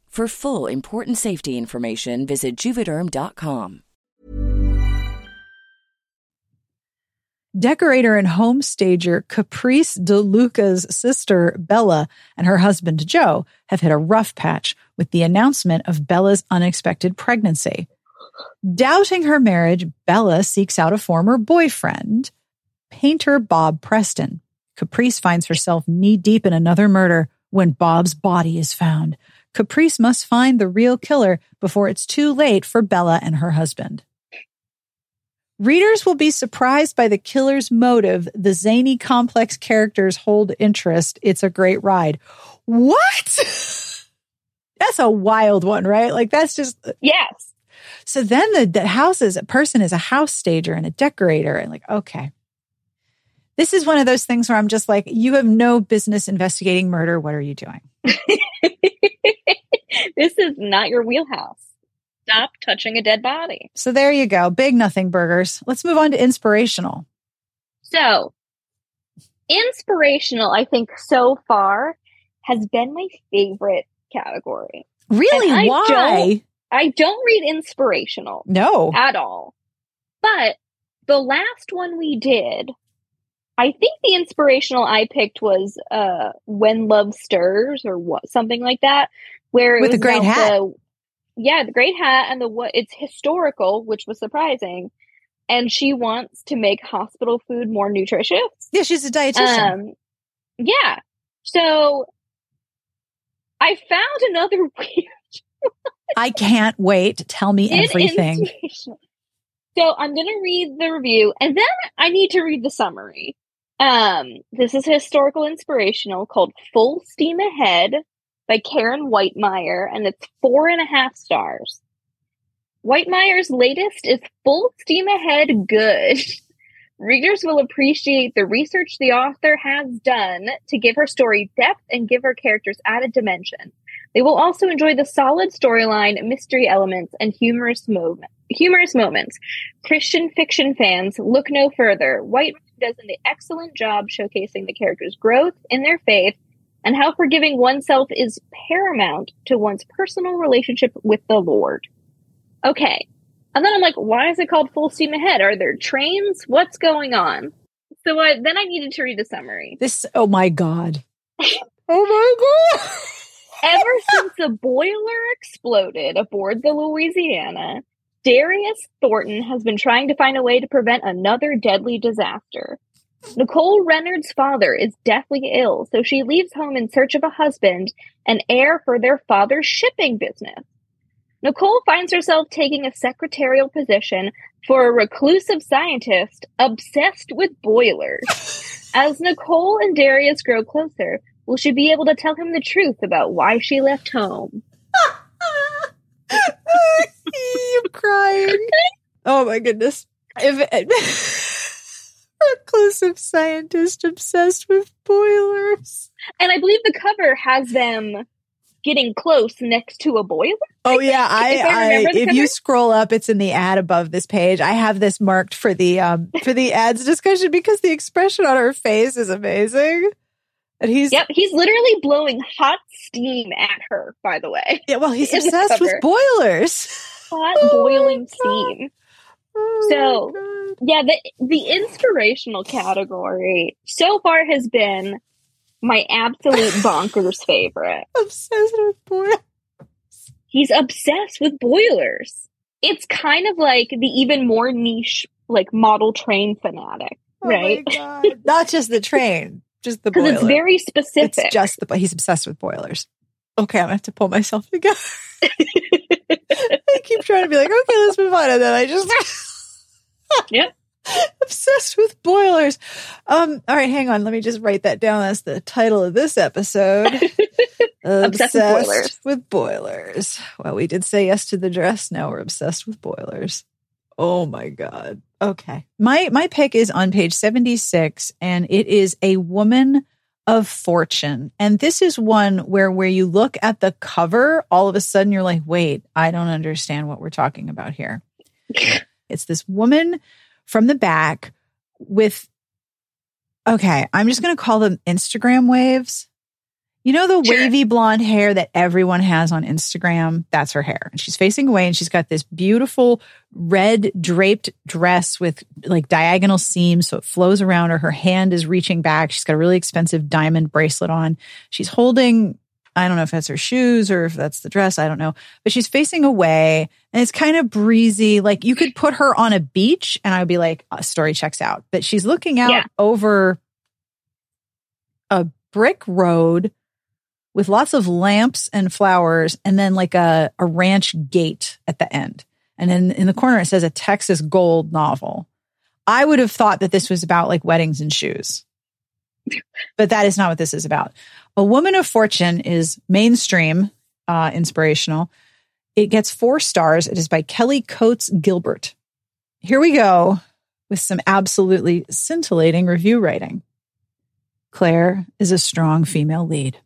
Speaker 6: For full important safety information, visit juvederm.com.
Speaker 3: Decorator and home stager Caprice DeLuca's sister Bella and her husband Joe have hit a rough patch with the announcement of Bella's unexpected pregnancy. Doubting her marriage, Bella seeks out a former boyfriend, painter Bob Preston. Caprice finds herself knee deep in another murder when Bob's body is found. Caprice must find the real killer before it's too late for Bella and her husband. Readers will be surprised by the killer's motive. The zany, complex characters hold interest. It's a great ride. What? that's a wild one, right? Like that's just
Speaker 4: Yes.
Speaker 3: so then the, the house is a person is a house stager and a decorator and like okay. This is one of those things where I'm just like, you have no business investigating murder. What are you doing?
Speaker 4: this is not your wheelhouse. Stop touching a dead body.
Speaker 3: So there you go. Big nothing burgers. Let's move on to inspirational.
Speaker 4: So, inspirational, I think so far has been my favorite category.
Speaker 3: Really?
Speaker 4: And I
Speaker 3: Why?
Speaker 4: don't- I don't read inspirational
Speaker 3: No.
Speaker 4: at all. But the last one we did, I think the inspirational I picked was uh When Love Stirs or what something like that, where it
Speaker 3: With
Speaker 4: was
Speaker 3: the great hat.
Speaker 4: The, yeah, the great hat and the what it's historical, which was surprising. And she wants to make hospital food more nutritious.
Speaker 3: Yeah, she's a dietitian.
Speaker 4: Um, yeah. So I found another weird
Speaker 3: I can't wait. Tell me everything.
Speaker 4: So I'm gonna read the review and then I need to read the summary. Um, this is historical inspirational called Full Steam Ahead by Karen Witemeyer, and it's four and a half stars. Witemeyer's latest is Full Steam Ahead Good. Readers will appreciate the research the author has done to give her story depth and give her characters added dimension. They will also enjoy the solid storyline, mystery elements, and humorous moment, humorous moments. Christian fiction fans, look no further. White does an excellent job showcasing the characters' growth in their faith and how forgiving oneself is paramount to one's personal relationship with the Lord. Okay. And then I'm like, why is it called Full Steam Ahead? Are there trains? What's going on? So I, then I needed to read the summary.
Speaker 3: This, oh my God. oh my God.
Speaker 4: Ever since the boiler exploded aboard the Louisiana, Darius Thornton has been trying to find a way to prevent another deadly disaster. Nicole Renard's father is deathly ill, so she leaves home in search of a husband and heir for their father's shipping business. Nicole finds herself taking a secretarial position for a reclusive scientist obsessed with boilers. As Nicole and Darius grow closer, will she be able to tell him the truth about why she left home?
Speaker 3: I'm crying. Oh my goodness. If reclusive scientist obsessed with boilers.
Speaker 4: And I believe the cover has them getting close next to a boiler.
Speaker 3: Oh yeah, I,
Speaker 4: If I
Speaker 3: I,
Speaker 4: remember the
Speaker 3: if you scroll up, it's in the ad above this page. I have this marked for the um for the ads discussion because the expression on her face is amazing. And he's
Speaker 4: Yep, he's literally blowing hot steam at her, by the way.
Speaker 3: yeah, well, he's obsessed with boilers.
Speaker 4: Hot
Speaker 3: Oh
Speaker 4: boiling steam.
Speaker 3: Oh
Speaker 4: So- Yeah, the the inspirational category so far has been my absolute bonkers favorite.
Speaker 3: obsessed with boilers.
Speaker 4: He's obsessed with boilers. It's kind of like the even more niche like model train fanatic,
Speaker 3: Oh
Speaker 4: right?
Speaker 3: my God. Not just the train, just the
Speaker 4: Because
Speaker 3: boiler.
Speaker 4: it's very specific.
Speaker 3: It's just the he's obsessed with boilers. Okay, I'm gonna have to pull myself together. I keep trying to be like, okay, let's move on, and then I just
Speaker 4: Yep.
Speaker 3: obsessed with boilers. Um, all right, hang on, let me just write that down. That's the title of this episode.
Speaker 4: Obsessed with boilers.
Speaker 3: with boilers. Well, we did say yes to the dress. Now we're obsessed with boilers. Oh my god. Okay. My my pick is on page 76 and it is a woman of fortune. And this is one where where you look at the cover, all of a sudden you're like, "Wait, I don't understand what we're talking about here." it's this woman from the back with okay, I'm just going to call them Instagram waves. You know the
Speaker 4: Sure.
Speaker 3: wavy blonde hair that everyone has on Instagram? That's her hair. And she's facing away and she's got this beautiful red draped dress with like diagonal seams so it flows around her. Her hand is reaching back. She's got a really expensive diamond bracelet on. She's holding I don't know if that's her shoes or if that's the dress, I don't know. But she's facing away and it's kind of breezy. Like you could put her on a beach and I'd be like, uh, story checks out. But she's looking out
Speaker 4: Yeah.
Speaker 3: over a brick road with lots of lamps and flowers and then like a, a ranch gate at the end. And then in the corner it says a Texas gold novel. I would have thought that this was about like weddings and shoes. But that is not what this is about. A Woman of Fortune is mainstream, uh, inspirational. It gets four stars. It is by Kellie Coates Gilbert. Here we go with some absolutely scintillating review writing. Claire is a strong female lead.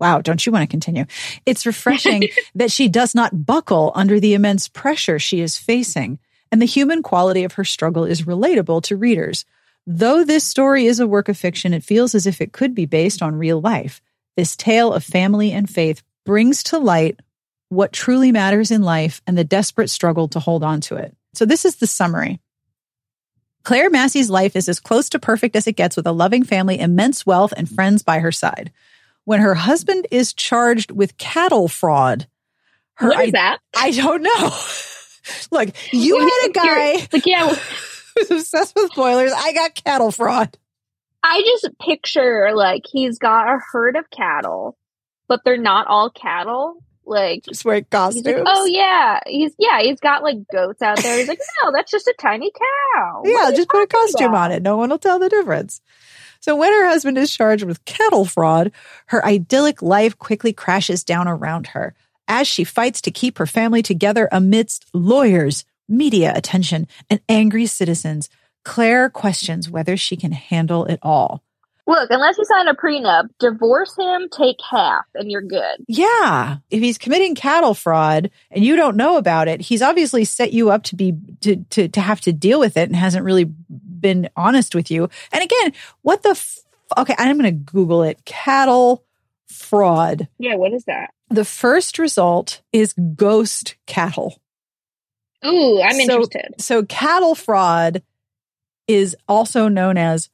Speaker 3: Wow, don't you want to continue? It's refreshing that she does not buckle under the immense pressure she is facing, and the human quality of her struggle is relatable to readers. Though this story is a work of fiction, it feels as if it could be based on real life. This tale of family and faith brings to light what truly matters in life and the desperate struggle to hold on to it. So, this is the summary. Claire Massey's life is as close to perfect as it gets with a loving family, immense wealth, and friends by her side. When her husband is charged with cattle fraud, her
Speaker 4: What is
Speaker 3: I-
Speaker 4: that?
Speaker 3: I don't know. Look, you had a guy
Speaker 4: like yeah.
Speaker 3: who's obsessed with boilers. I got cattle fraud.
Speaker 4: I just picture like he's got a herd of cattle, but they're not all cattle. Like
Speaker 3: Just wearing
Speaker 4: he's
Speaker 3: costumes.
Speaker 4: like, oh yeah, he's yeah, he's got like goats out there. He's like, no, that's just a tiny cow.
Speaker 3: Yeah, just put a costume
Speaker 4: about?"
Speaker 3: on it. No one will tell the difference. So when her husband is charged with cattle fraud, her idyllic life quickly crashes down around her as she fights to keep her family together amidst lawyers, media attention, and angry citizens. Claire questions whether she can handle it all.
Speaker 4: Look, unless you sign a prenup, divorce him, take half, and you're good.
Speaker 3: Yeah. If he's committing cattle fraud and you don't know about it, he's obviously set you up to be to to to have to deal with it and hasn't really been honest with you. And again, what the f- Okay, I'm going to google it. Cattle fraud.
Speaker 4: Yeah, what is that?
Speaker 3: The first result is ghost cattle.
Speaker 4: Ooh, I'm
Speaker 3: So-
Speaker 4: interested.
Speaker 3: So cattle fraud is also known as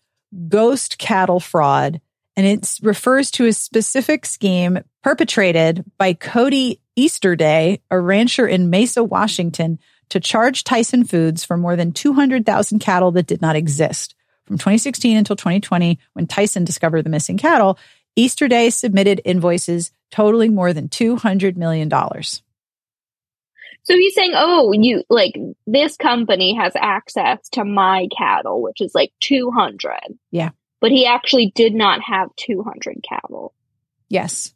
Speaker 3: ghost cattle fraud, and it refers to a specific scheme perpetrated by Cody Easterday, a rancher in Mesa, Washington, to charge Tyson Foods for more than 200,000 cattle that did not exist. From 2016 until 2020, when Tyson discovered the missing cattle, Easterday submitted invoices totaling more than $200 million.
Speaker 4: So he's saying, oh, you like this company has access to my cattle, which is like 200.
Speaker 3: Yeah.
Speaker 4: But he actually did not have 200 cattle.
Speaker 3: Yes.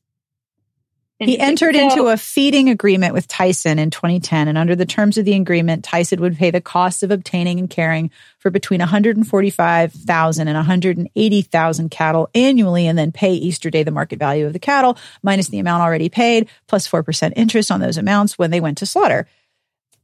Speaker 3: He entered
Speaker 4: So-
Speaker 3: into a feeding agreement with Tyson in 2010, and under the terms of the agreement, Tyson would pay the cost of obtaining and caring for between 145,000 and 180,000 cattle annually, and then pay Easterday the market value of the cattle minus the amount already paid, plus 4% interest on those amounts when they went to slaughter.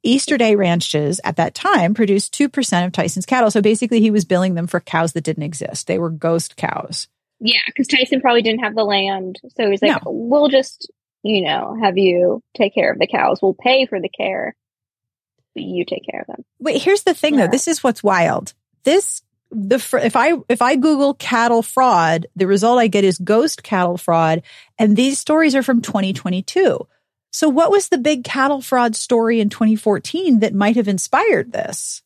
Speaker 3: Easterday ranches at that time produced 2% of Tyson's cattle. So basically, he was billing them for cows that didn't exist. They were ghost cows.
Speaker 4: Yeah, because Tyson probably didn't have the land. So he's like,
Speaker 3: No.
Speaker 4: we'll just, you know, have you take care of the cows. We'll pay for the care. But you take care of them.
Speaker 3: Wait, here's the thing though. This is what's wild. This the fr- if I if I Google cattle fraud, the result I get is ghost cattle fraud, and these stories are from 2022. So, what was the big cattle fraud story in 2014 that might have inspired this?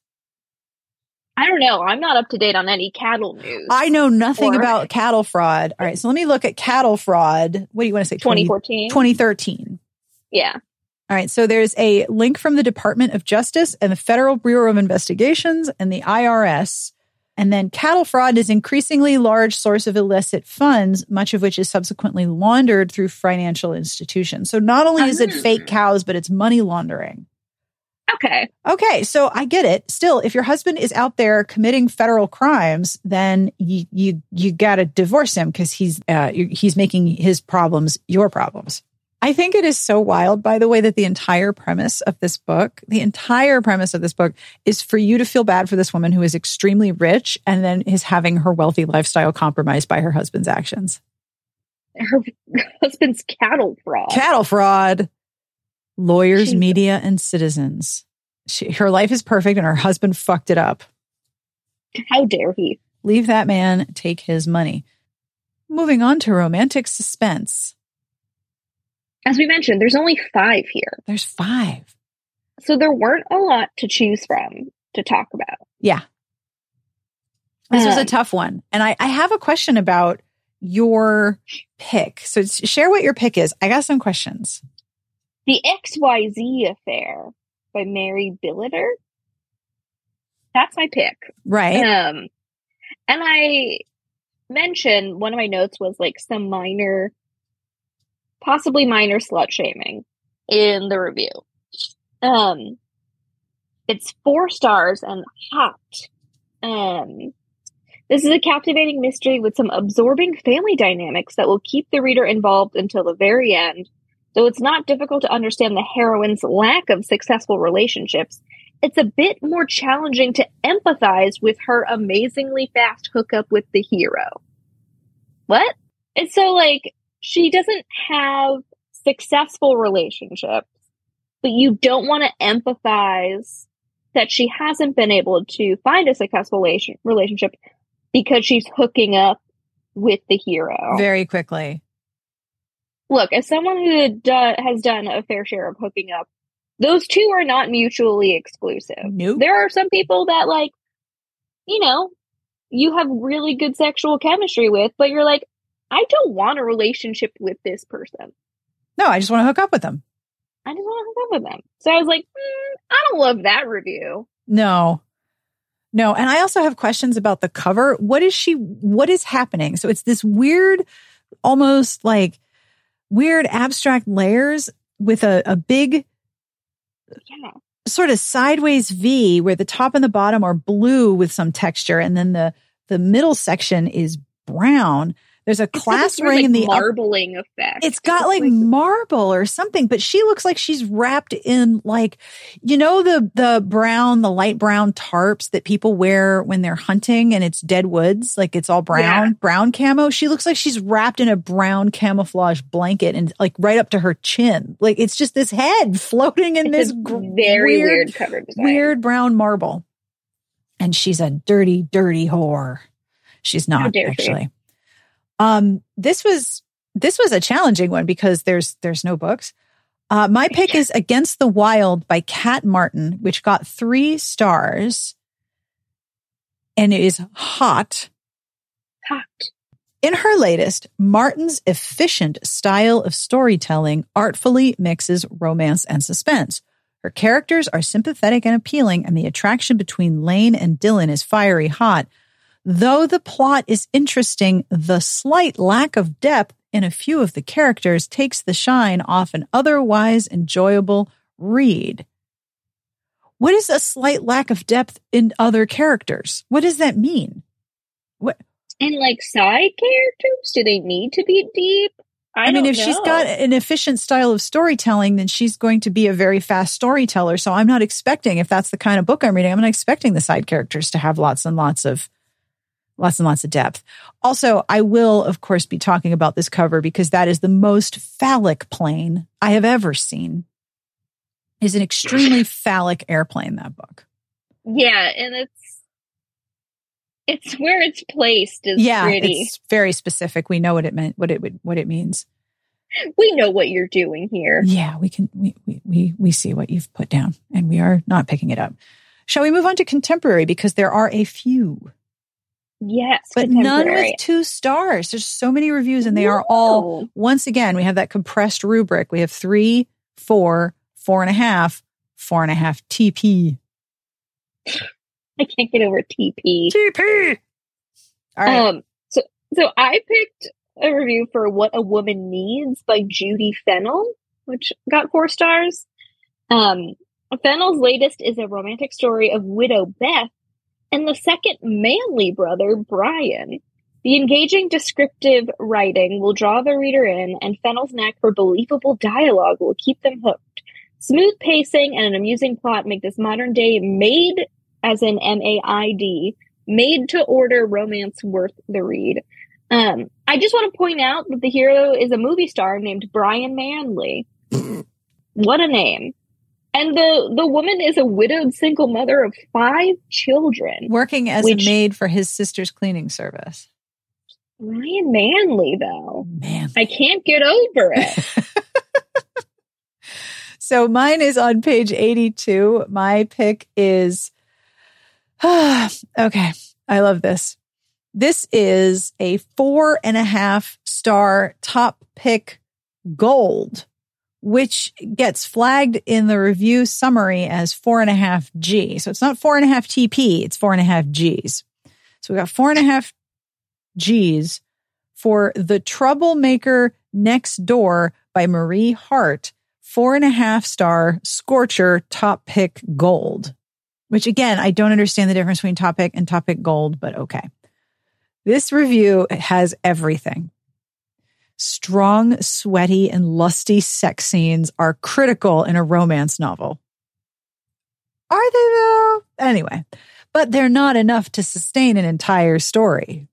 Speaker 4: I don't know. I'm not up to date on any cattle news.
Speaker 3: I know nothing
Speaker 4: Or-
Speaker 3: about cattle fraud. All right, so let me look at cattle fraud. What do you want to say? 20
Speaker 4: 2014.
Speaker 3: 2013.
Speaker 4: Yeah.
Speaker 3: All right. So there's a link from the Department of Justice and the Federal Bureau of Investigations and the IRS. And then cattle fraud is increasingly large source of illicit funds, much of which is subsequently laundered through financial institutions. So not only is it fake hmm. cows, but it's money laundering.
Speaker 4: Okay.
Speaker 3: Okay, so I get it. Still, if your husband is out there committing federal crimes, then you you you got to divorce him because he's uh, he's making his problems your problems. I think it is so wild, by the way, that the entire premise of this book, the entire premise of this book is for you to feel bad for this woman who is extremely rich and then is having her wealthy lifestyle compromised by her husband's actions.
Speaker 4: Her husband's cattle fraud.
Speaker 3: Cattle fraud. Lawyers, media, and citizens. She, her life is perfect and her husband fucked it up.
Speaker 4: How dare he?
Speaker 3: Leave that man take his money. Moving on to romantic suspense.
Speaker 4: As we mentioned, there's only five here.
Speaker 3: There's five.
Speaker 4: So there weren't a lot to choose from to talk about.
Speaker 3: Yeah. This was a
Speaker 4: Um,
Speaker 3: tough one. And I, I have a question about your pick. So share what your pick is. I got some questions.
Speaker 4: The XYZ Affair by Mary Billiter. That's my pick.
Speaker 3: Right.
Speaker 4: Um, and I mentioned one of my notes was like some minor, possibly minor slut shaming in the review. Um, it's four stars and hot. Um, this is a captivating mystery with some absorbing family dynamics that will keep the reader involved until the very end. Though it's not difficult to understand the heroine's lack of successful relationships, it's a bit more challenging to empathize with her amazingly fast hookup with the hero. What? It's so like she doesn't have successful relationships, but you don't want to empathize that she hasn't been able to find a successful relationship because she's hooking up with the hero.
Speaker 3: Very quickly.
Speaker 4: Look, as someone who do- has done a fair share of hooking up, those two are not mutually exclusive.
Speaker 3: Nope.
Speaker 4: There are some people that like, you know, you have really good sexual chemistry with, but you're like, I don't want a relationship with this person.
Speaker 3: No, I just want to hook up with them.
Speaker 4: I just want to hook up with them. So I was like, mm, I don't love that review.
Speaker 3: No. No. And I also have questions about the cover. What is she, what is happening? So it's this weird, almost like weird abstract layers with a, a big
Speaker 4: Yeah.
Speaker 3: sort of sideways V where the top and the bottom are blue with some texture. And then the, the middle section is brown. There's a
Speaker 4: It's got this
Speaker 3: class ring
Speaker 4: like,
Speaker 3: in the up-
Speaker 4: marbling effect.
Speaker 3: It's got like marble or something, but she looks like she's wrapped in like, you know, the, the brown, the light brown tarps that people wear when they're hunting and it's dead woods. Like it's all brown,
Speaker 4: Yeah.
Speaker 3: brown camo. She looks like she's wrapped in a brown camouflage blanket and like right up to her chin. Like it's just this head floating in
Speaker 4: It's
Speaker 3: this
Speaker 4: very weird, cover design.
Speaker 3: weird brown marble. And she's a dirty, dirty whore. She's not actually. Um, this was this was a challenging one because there's there's no books. Uh, my pick is Against the Wild by Kat Martin, which got three stars, and it is hot.
Speaker 4: Hot.
Speaker 3: In her latest, Martin's efficient style of storytelling artfully mixes romance and suspense. Her characters are sympathetic and appealing, and the attraction between Lane and Dylan is fiery hot. Though the plot is interesting, the slight lack of depth in a few of the characters takes the shine off an otherwise enjoyable read. What is a slight lack of depth in other characters? What does that mean? What
Speaker 4: And like side characters, do they need to be deep? I,
Speaker 3: I, mean, if she's
Speaker 4: know.
Speaker 3: got an efficient style of storytelling, then she's going to be a very fast storyteller. So I'm not expecting, if that's the kind of book I'm reading, I'm not expecting the side characters to have lots and lots of lots and lots of depth. Also, I will, of course, be talking about this cover because that is the most phallic plane I have ever seen. Is an extremely phallic airplane, that book.
Speaker 4: Yeah, and it's it's where it's placed is
Speaker 3: yeah,
Speaker 4: pretty.
Speaker 3: it's very specific. We know what it meant, what it would, what it means.
Speaker 4: We know what you're doing here.
Speaker 3: Yeah, we can we, we we we see what you've put down and we are not picking it up. Shall we move on to contemporary because there are a few,
Speaker 4: Yes,
Speaker 3: but none with two stars. There's so many reviews and they are all once again, we have that compressed rubric. We have three, four, four and a half, four and a half TP.
Speaker 4: I can't get over TP.
Speaker 3: TP. All right.
Speaker 4: Um, so so I picked a review for What a Woman Needs by Judi Fennell, which got four stars. Um, Fennell's latest is a romantic story of widow Beth and the second Manley brother, Brian. The engaging descriptive writing will draw the reader in, and Fennell's knack for believable dialogue will keep them hooked. Smooth pacing and an amusing plot make this modern day made, as in M A I D, made to order romance worth the read. Um, I just want to point out that the hero is a movie star named Brian Manley. what a name. And the, the woman is a widowed single mother of five children.
Speaker 3: Working as
Speaker 4: which-
Speaker 3: a maid for his sister's cleaning service.
Speaker 4: Ryan Manley, though.
Speaker 3: Man.
Speaker 4: I can't get over it.
Speaker 3: So mine is on page 82. My pick is, okay, I love this. This is a four and a half star top pick gold, which gets flagged in the review summary as four and a half G. So it's not four and a half TP, it's four and a half Gs. So we got four and a half G's for The Troublemaker Next Door by Marie Harte, four and a half star Scorcher top pick gold. Which again, I don't understand the difference between top pick and top pick gold, but okay. This review has everything. Strong, sweaty, and lusty sex scenes are critical in a romance novel. Are they though? Anyway, but they're not enough to sustain an entire story.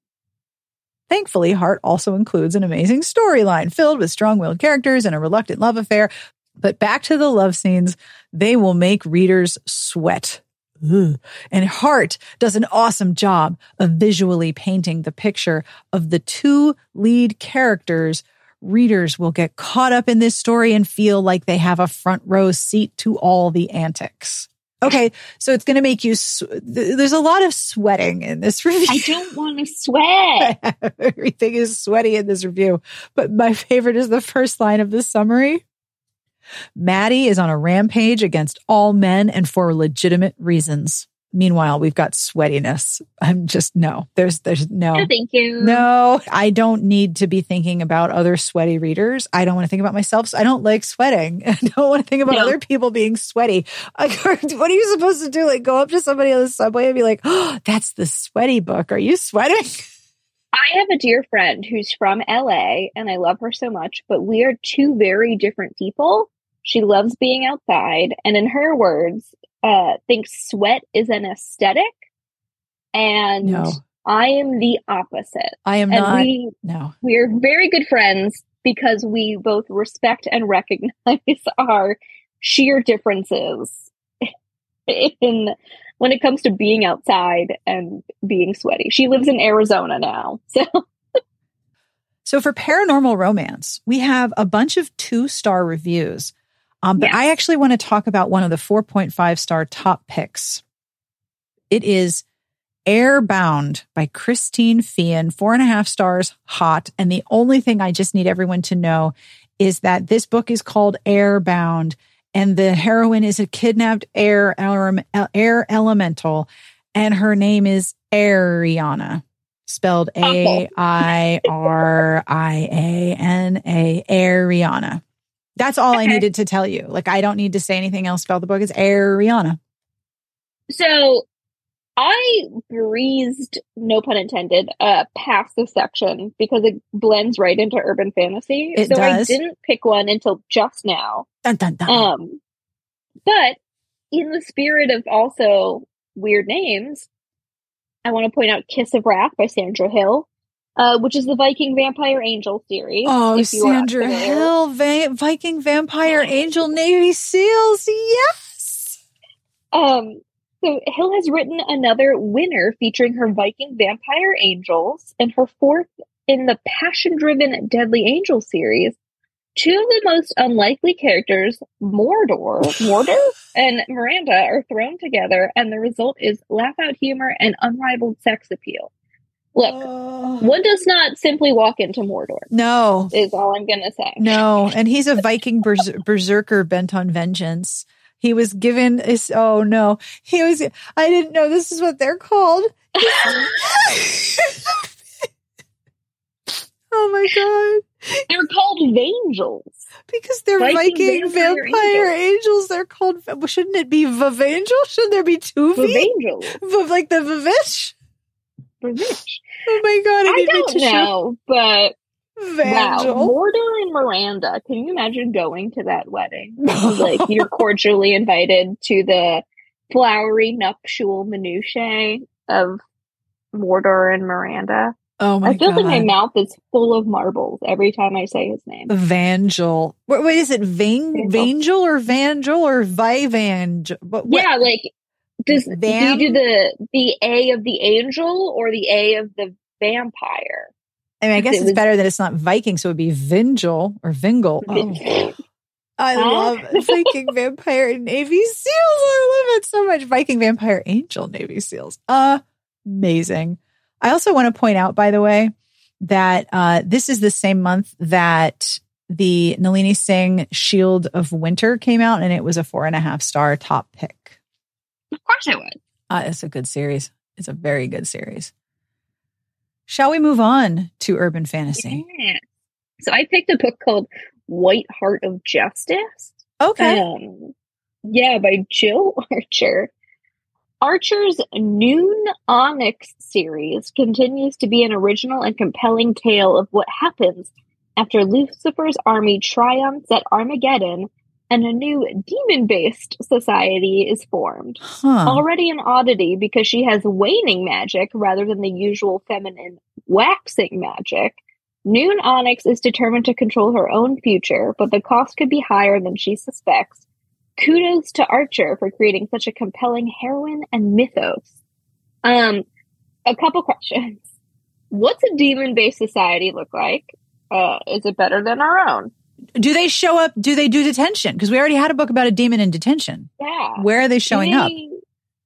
Speaker 3: Thankfully, Harte also includes an amazing storyline filled with strong willed characters and a reluctant love affair. But back to the love scenes, they will make readers sweat. Ugh. And Harte does an awesome job of visually painting the picture of the two lead characters. Readers will get caught up in this story and feel like they have a front row seat to all the antics. Okay, so it's going to make you. Sw- there's a lot of sweating in this review.
Speaker 4: I don't want to sweat.
Speaker 3: Everything is sweaty in this review. But my favorite is the first line of the summary. Maddie is on a rampage against all men and for legitimate reasons. Meanwhile, we've got sweatiness. I'm just no. There's there's no.
Speaker 4: No, thank you.
Speaker 3: No, I don't need to be thinking about other sweaty readers. I don't want to think about myself. So I don't like sweating. I don't want to think about
Speaker 4: No.
Speaker 3: other people being sweaty. Like, what are you supposed to do? Like, go up to somebody on the subway and be like, "Oh, that's the sweaty book. Are you sweating?"
Speaker 4: I have a dear friend who's from LA and I love her so much, but we are two very different people. She loves being outside and in her words, uh thinks sweat is an aesthetic and
Speaker 3: No.
Speaker 4: I am the opposite.
Speaker 3: I am
Speaker 4: and
Speaker 3: not.
Speaker 4: we
Speaker 3: no.
Speaker 4: we're very good friends because we both respect and recognize our sheer differences in when it comes to being outside and being sweaty. She lives in Arizona now. So
Speaker 3: So for paranormal romance, we have a bunch of two star reviews. Um, but. I actually want to talk about one of the 4.5 star top picks. It is Airbound by Christine Feehan, four and a half stars, hot. And the only thing I just need everyone to know is that this book is called Airbound, and the heroine is a kidnapped air air elemental, and her name is Airiana, spelled A I R I A N A, Airiana. That's all I needed to tell you. Like, I don't need to say anything else about the book. It's Airiana.
Speaker 4: so I breezed, no pun intended, uh past this section because it blends right into urban fantasy.
Speaker 3: It
Speaker 4: so I didn't pick one until just now.
Speaker 3: Dun, dun, dun.
Speaker 4: Um, but in the spirit of also weird names, I want to point out Kiss of Wrath by Sandra Hill, uh, which is the Viking Vampire Angel series.
Speaker 3: Oh, Sandra. Hill, Va- Viking Vampire Angel Navy SEALs. Yes.
Speaker 4: Um, so Hill has written another winner featuring her Viking Vampire Angels and her fourth in the passion-driven Deadly Angel series. Two of the most unlikely characters, Mordor, Mordor, and Miranda, are thrown together, and the result is laugh-out humor and unrivaled sex appeal. Look,
Speaker 3: Oh.
Speaker 4: one does not simply walk into Mordor.
Speaker 3: No,
Speaker 4: Is all I'm gonna say.
Speaker 3: no. And he's a Viking bers- berserker bent on vengeance. He was given this. Oh no, he was. I didn't know this is what they're called. oh my god,
Speaker 4: They're called Vangels.
Speaker 3: because they're Viking,
Speaker 4: Viking
Speaker 3: vampire,
Speaker 4: vampire
Speaker 3: angels. They're called. Shouldn't it be Vavangel? Shouldn't there be two
Speaker 4: The
Speaker 3: V?
Speaker 4: Vangels.
Speaker 3: V- like the Vavish?
Speaker 4: For which?
Speaker 3: Oh my god, I,
Speaker 4: I don't know, but wow,
Speaker 3: Vangel.
Speaker 4: Mordor and Miranda. Can you imagine going to that wedding? like you're cordially invited to the flowery nuptial minutiae of Mordor and Miranda.
Speaker 3: Oh my
Speaker 4: I feel
Speaker 3: god.
Speaker 4: like my mouth is full of marbles every time I say his name.
Speaker 3: Vangel. Wait, wait, is it Vang,
Speaker 4: Vangel.
Speaker 3: Or Vangel or Vivangel? What, what-
Speaker 4: Yeah, like does do you do the the A of the angel or the A of the vampire?
Speaker 3: I mean, I guess
Speaker 4: it
Speaker 3: it's
Speaker 4: was-
Speaker 3: better that it's not Viking, so it'd be Vingel or Vingle. Oh, I
Speaker 4: Huh?
Speaker 3: love Viking Vampire and Navy SEALs. I love it so much. Viking Vampire Angel Navy SEAls. Amazing. I also want to point out, by the way, that uh, this is the same month that the Nalini Singh Shield of Winter came out, and it was a four and a half star top pick.
Speaker 4: Of course I would.
Speaker 3: Uh, it's a good series. It's a very good series. Shall we move on to urban fantasy?
Speaker 4: Yeah. So I picked a book called White Heart of Justice.
Speaker 3: Okay.
Speaker 4: Um, yeah, by Jill Archer. Archer's Noon Onyx series continues to be an original and compelling tale of what happens after Lucifer's army triumphs at Armageddon and a new demon based society is formed.
Speaker 3: Huh.
Speaker 4: Already an oddity because she has waning magic rather than the usual feminine waxing magic. Noon Onyx is determined to control her own future, but the cost could be higher than she suspects. Kudos to Archer for creating such a compelling heroine and mythos. Um, a couple questions. What's a demon based society look like? Uh, is it better than our own?
Speaker 3: Do they show up? Do they do detention? Because we already had a book about a demon in detention.
Speaker 4: Yeah.
Speaker 3: Where are they showing up?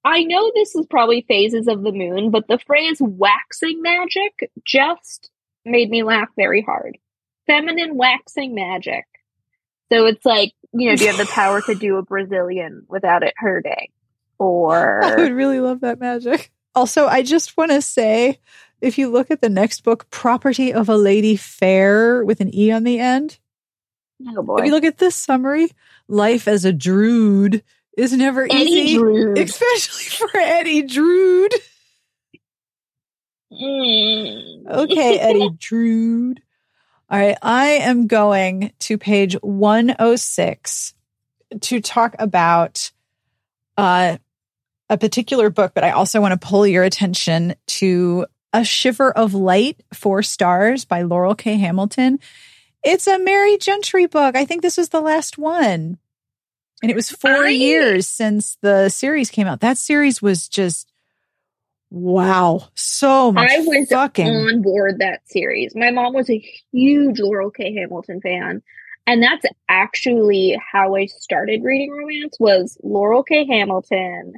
Speaker 4: I know this is probably phases of the moon, but the phrase waxing magic just made me laugh very hard. Feminine waxing magic. So it's like, you know, do you have the power to do a Brazilian without it hurting?
Speaker 3: Or I would really love that magic. Also, I just want to say if you look at the next book, Property of a Lady Faire with an E on the end,
Speaker 4: oh boy.
Speaker 3: if you look at this summary, life as a druid is never
Speaker 4: Eddie
Speaker 3: easy, especially for Eddie Drood.
Speaker 4: Mm.
Speaker 3: Okay, Eddie Drood. All right, I am going to page 106 to talk about uh, a particular book, but I also want to pull your attention to A Shiver of Light, Four Stars by Laurel K. Hamilton. It's a Merry Gentry book. I think this was the last one. And it was four
Speaker 4: I-
Speaker 3: years since the series came out. That series was just wow. So much
Speaker 4: I was
Speaker 3: fucking
Speaker 4: on board that series. My mom was a huge Laurel K. Hamilton fan. And that's actually how I started reading romance was Laurel K. Hamilton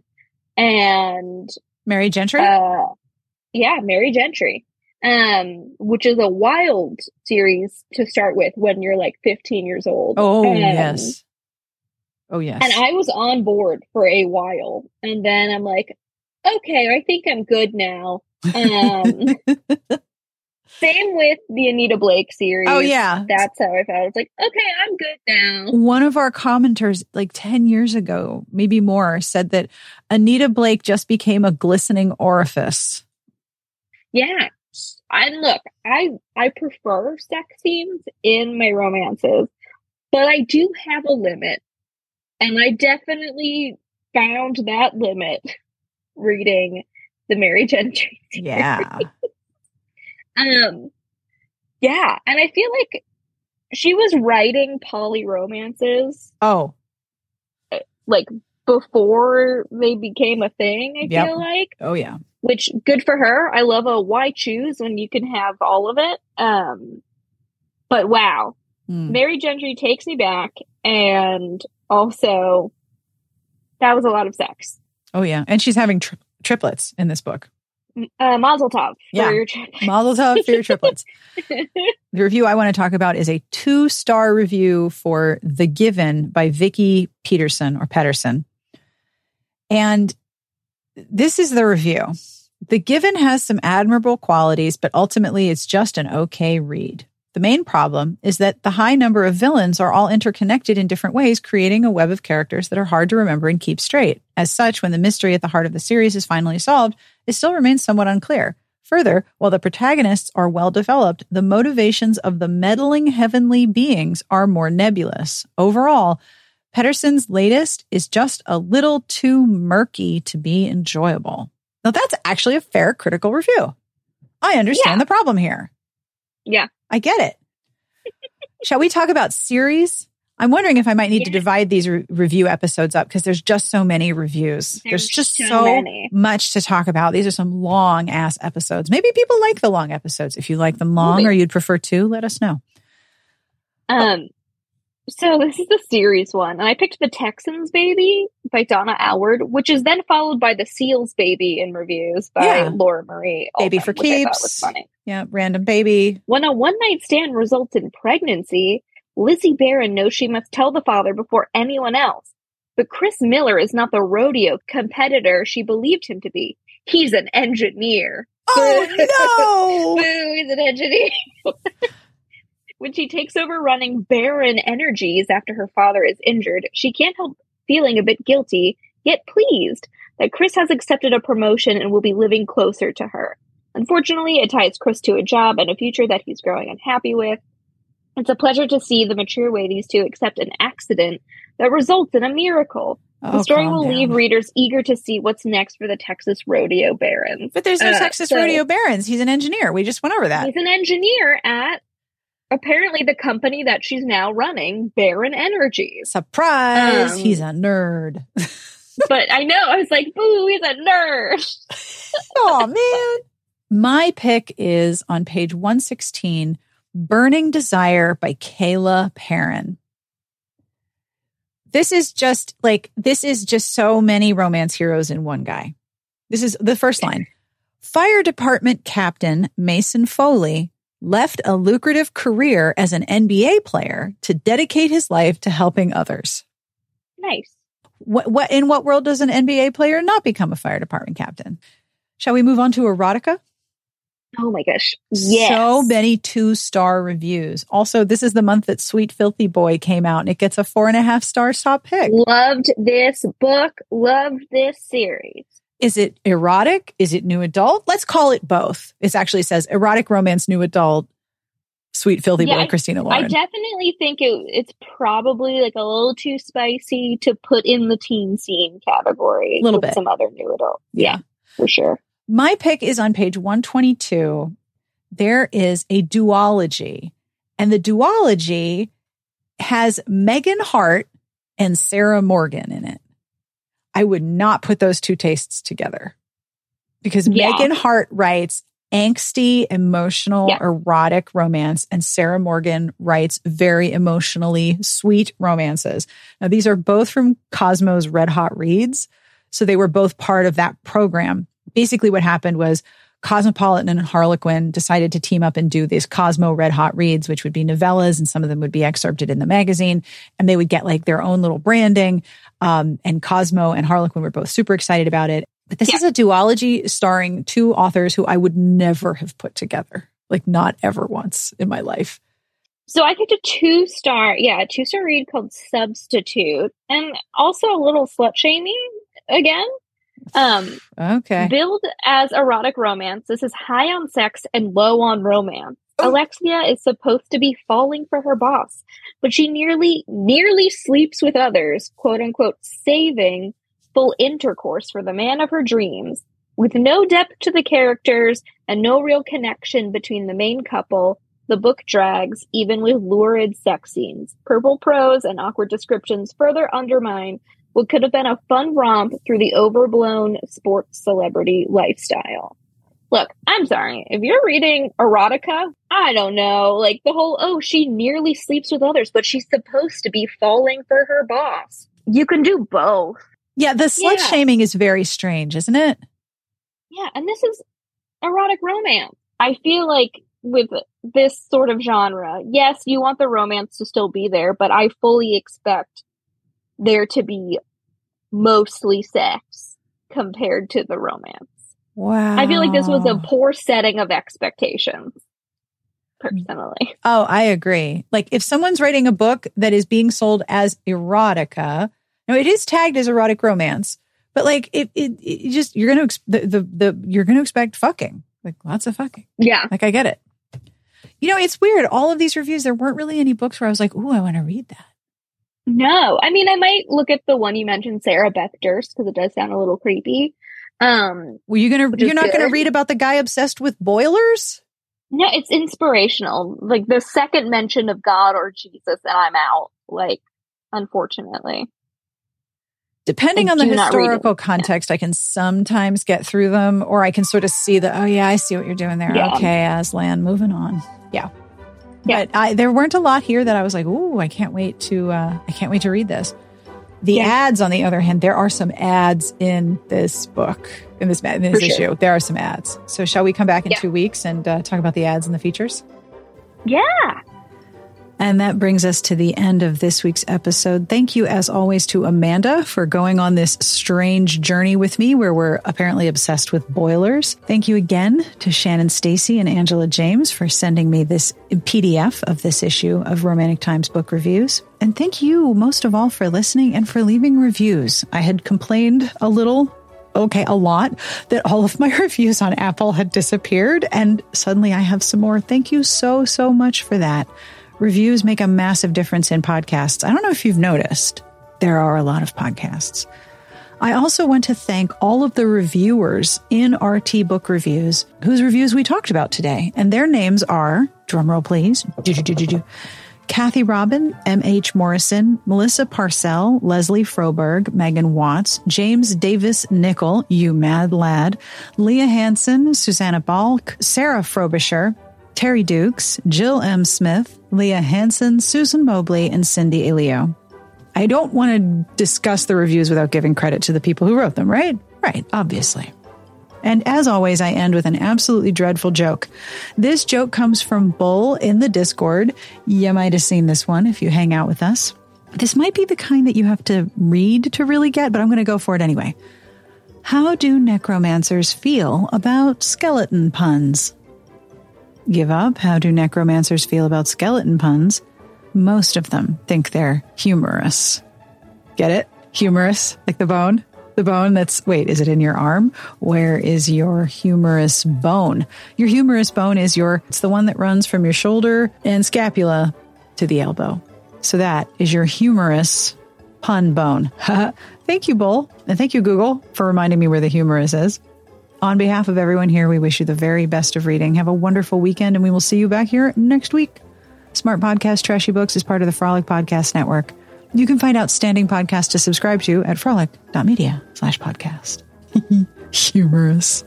Speaker 4: and
Speaker 3: Merry Gentry.
Speaker 4: uh yeah, Merry Gentry. Um, which is a wild series to start with when you're like 15 years old.
Speaker 3: oh
Speaker 4: Um,
Speaker 3: yes. Oh yes.
Speaker 4: And I was on board for a while. And then I'm like, okay, I think I'm good now. Um Same with the Anita Blake series.
Speaker 3: oh yeah.
Speaker 4: That's how I felt. I was like, okay, I'm good now.
Speaker 3: One of our commenters, like 10 years ago, maybe more, said that Anita Blake just became a glistening orifice.
Speaker 4: Yeah. And look, I I prefer sex scenes in my romances, but I do have a limit. And I definitely found that limit reading the Merry Gentry.
Speaker 3: Yeah.
Speaker 4: Um, yeah, and I feel like she was writing poly romances
Speaker 3: oh,
Speaker 4: like before they became a thing. I
Speaker 3: Yep.
Speaker 4: feel like,
Speaker 3: oh yeah.
Speaker 4: which good for her. I love a why choose when you can have all of it. Um, but wow,
Speaker 3: Hmm.
Speaker 4: Merry Gentry takes me back, and also that was a lot of sex.
Speaker 3: Oh yeah. And she's having tri- triplets in this book.
Speaker 4: Uh, Mazel Tov
Speaker 3: Yeah.
Speaker 4: for your trip.
Speaker 3: Mazel tov for your triplets. the review I want to talk about is a two star review for The Given by Vicki Pettersson or Pedersen. And this is the review. The Given has some admirable qualities, but ultimately it's just an okay read. The main problem is that the high number of villains are all interconnected in different ways, creating a web of characters that are hard to remember and keep straight. As such, when the mystery at the heart of the series is finally solved, it still remains somewhat unclear. Further, while the protagonists are well developed, the motivations of the meddling heavenly beings are more nebulous. Overall, Pedersen's latest is just a little too murky to be enjoyable. Now, that's actually a fair critical review. I understand
Speaker 4: Yeah.
Speaker 3: the problem here.
Speaker 4: Yeah.
Speaker 3: I get it. Shall we talk about series? I'm wondering if I might need to divide these re- review episodes up because there's just so many reviews. There's,
Speaker 4: There's
Speaker 3: just
Speaker 4: so
Speaker 3: so much to talk about. These are some long ass episodes. Maybe people like the long episodes. If you like them long
Speaker 4: Maybe.
Speaker 3: or you'd prefer two, let us know.
Speaker 4: Um, so this is the series one, and I picked the Texans Baby by Donna Alward, which is then followed by the Seals Baby in reviews by
Speaker 3: Yeah.
Speaker 4: Laura Marie.
Speaker 3: Baby for keeps.
Speaker 4: funny.
Speaker 3: Yeah, random baby.
Speaker 4: When a one night stand results in pregnancy, Lizzie Barron knows she must tell the father before anyone else. But Chris Miller is not the rodeo competitor she believed him to be. He's an engineer.
Speaker 3: Oh no!
Speaker 4: Boo, he's an engineer. when she takes over running Barron Energies after her father is injured, she can't help feeling a bit guilty, yet pleased that Chris has accepted a promotion and will be living closer to her. Unfortunately, it ties Chris to a job and a future that he's growing unhappy with. It's a pleasure to see the mature way these two accept an accident that results in a miracle.
Speaker 3: no.
Speaker 4: The story will
Speaker 3: down.
Speaker 4: leave readers eager to see what's next for the Texas Rodeo Barons.
Speaker 3: But there's no
Speaker 4: Uh,
Speaker 3: Texas
Speaker 4: so-
Speaker 3: Rodeo Barons. He's an engineer. We just went over that.
Speaker 4: He's an engineer at apparently the company that she's now running, Barron Energies.
Speaker 3: Surprise!
Speaker 4: Um,
Speaker 3: He's a nerd.
Speaker 4: but I know, I was like, boo, he's a nerd.
Speaker 3: oh man. My pick is on page 116, Burning Desire by Kayla Perrin. This is just like, this is just so many romance heroes in one guy. This is the first line. Fire Department Captain Mason Foley left a lucrative career as an NBA player to dedicate his life to helping others.
Speaker 4: Nice.
Speaker 3: What, what, in what world does an NBA player not become a fire department captain? Shall we move on to erotica?
Speaker 4: Oh my gosh. Yes.
Speaker 3: So many two star reviews. Also, this is the month that Sweet Filthy Boy came out and it gets a four and a half star top pick.
Speaker 4: Loved this book. Loved this series.
Speaker 3: Is it erotic? Is it new adult? Let's call it both. It actually says erotic romance, new adult, Sweet Filthy
Speaker 4: Yeah,
Speaker 3: Boy, Christina Lauren.
Speaker 4: I definitely think it, it's probably like a little too spicy to put in the teen scene category.
Speaker 3: A Little
Speaker 4: with
Speaker 3: bit.
Speaker 4: Some other new adult.
Speaker 3: yeah.
Speaker 4: for sure.
Speaker 3: My pick is on page 122. There is a duology, and the duology has Megan Hart and Sarah Morgan in it. I would not put those two tastes together because
Speaker 4: Yeah.
Speaker 3: Megan Hart writes angsty, emotional,
Speaker 4: Yeah.
Speaker 3: erotic romance, and Sarah Morgan writes very emotionally sweet romances. Now, these are both from Cosmo's Red Hot Reads. So they were both part of that program. Basically, what happened was Cosmopolitan and Harlequin decided to team up and do these Cosmo Red Hot Reads, which would be novellas, and some of them would be excerpted in the magazine, and they would get like their own little branding. Um, and Cosmo and Harlequin were both super excited about it. But this
Speaker 4: Yeah.
Speaker 3: is a duology starring two authors who I would never have put together, like not ever once in my life.
Speaker 4: So I picked a two star, yeah, a two star read called Substitute, and also a little slut shaming again. Um,
Speaker 3: Okay.
Speaker 4: billed as erotic romance, this is high on sex and low on romance.
Speaker 3: Oh.
Speaker 4: Alexia is supposed to be falling for her boss, but she nearly nearly sleeps with others, quote unquote, saving full intercourse for the man of her dreams. With no depth to the characters and no real connection between the main couple, the book drags, even with lurid sex scenes. Purple prose and awkward descriptions further undermine what could have been a fun romp through the overblown sports celebrity lifestyle. Look, I'm sorry. If you're reading erotica, I don't know, like the whole, oh, she nearly sleeps with others, but she's supposed to be falling for her boss. You can do both.
Speaker 3: Yeah, the slut
Speaker 4: Yeah.
Speaker 3: shaming is very strange, isn't it?
Speaker 4: Yeah, and this is erotic romance. I feel like with this sort of genre, yes, you want the romance to still be there, but I fully expect there to be mostly sex compared to the romance.
Speaker 3: Wow.
Speaker 4: I feel like this was a poor setting of expectations, personally.
Speaker 3: Oh, I agree. Like if someone's writing a book that is being sold as erotica, now it is tagged as erotic romance, but like it, it, it just you're gonna the, the the you're gonna expect fucking like lots of fucking.
Speaker 4: Yeah,
Speaker 3: Like I get it. You know, it's weird. All of these reviews, there weren't really any books where I was like, "Ooh, I want to read that."
Speaker 4: No, I mean, I might look at the one you mentioned, Sarah Beth Durst, because it does sound a little creepy. Um,
Speaker 3: Were you gonna? You're not gonna read about the guy obsessed with boilers?
Speaker 4: no, it's inspirational. Like the second mention of God or Jesus, and I'm out. Like, unfortunately.
Speaker 3: Depending
Speaker 4: I
Speaker 3: on the
Speaker 4: do not read it.
Speaker 3: historical context, I can sometimes get through them, or I can sort of see the, Oh yeah, I see what you're doing there.
Speaker 4: Yeah.
Speaker 3: Okay, Aslan, moving on. Yeah.
Speaker 4: Yeah.
Speaker 3: But I, there weren't a lot here that I was like, "Ooh, I can't wait to, uh, I can't wait to read this." The
Speaker 4: Yeah.
Speaker 3: ads, on the other hand, there are some ads in this book, in this in this issue.
Speaker 4: sure.
Speaker 3: There are some ads. So, shall we come back in
Speaker 4: Yeah.
Speaker 3: two weeks and uh, talk about the ads and the features?
Speaker 4: Yeah.
Speaker 3: And that brings us to the end of this week's episode. Thank you, as always, to Amanda for going on this strange journey with me where we're apparently obsessed with boilers. Thank you again to Shannon Stacy and Angela James for sending me this PDF of this issue of Romantic Times Book Reviews. And thank you most of all for listening and for leaving reviews. I had complained a little okay, a lot that all of my reviews on Apple had disappeared. And suddenly I have some more. Thank you so, so much for that. Reviews make a massive difference in podcasts. I don't know if you've noticed, there are a lot of podcasts. I also want to thank all of the reviewers in RT Book Reviews whose reviews we talked about today. And their names are, drumroll please. Kathe Robin, M.H. Morrison, Melissa Parcell, Leslie Froberg, Megan Watts, James Davis Nickel, you mad lad, Leah Hansen, Susanna Balk, Sarah Frobisher, Terry Dukes, Jill M. Smith, Leah Hansen, Susan Mobley, and Cindy Elio. I don't want to discuss the reviews without giving credit to the people who wrote them, right? Right, obviously. And as always, I end with an absolutely dreadful joke. This joke comes from Bull in the Discord. You might have seen this one if you hang out with us. This might be the kind that you have to read to really get, but I'm going to go for it anyway. How do necromancers feel about skeleton puns? Give up? How do necromancers feel about skeleton puns? Most of them think they're humorous. Get it? Humorous, like the bone? The bone that's, wait, is it in your arm? Where is your humerus bone? Your humerus bone is your, it's the one that runs from your shoulder and scapula to the elbow. So that is your humerus pun bone. thank you, Bull. And thank you, Google, for reminding me where the humerus is. On behalf of everyone here, we wish you the very best of reading. Have a wonderful weekend, and we will see you back here next week. Smart Podcast Trashy Books is part of the Frolic Podcast Network. You can find outstanding podcasts to subscribe to at frolic.media slash podcast. Humorous.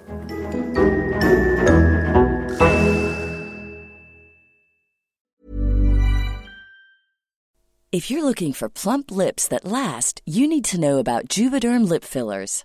Speaker 6: If you're looking for plump lips that last, you need to know about Juvederm lip fillers.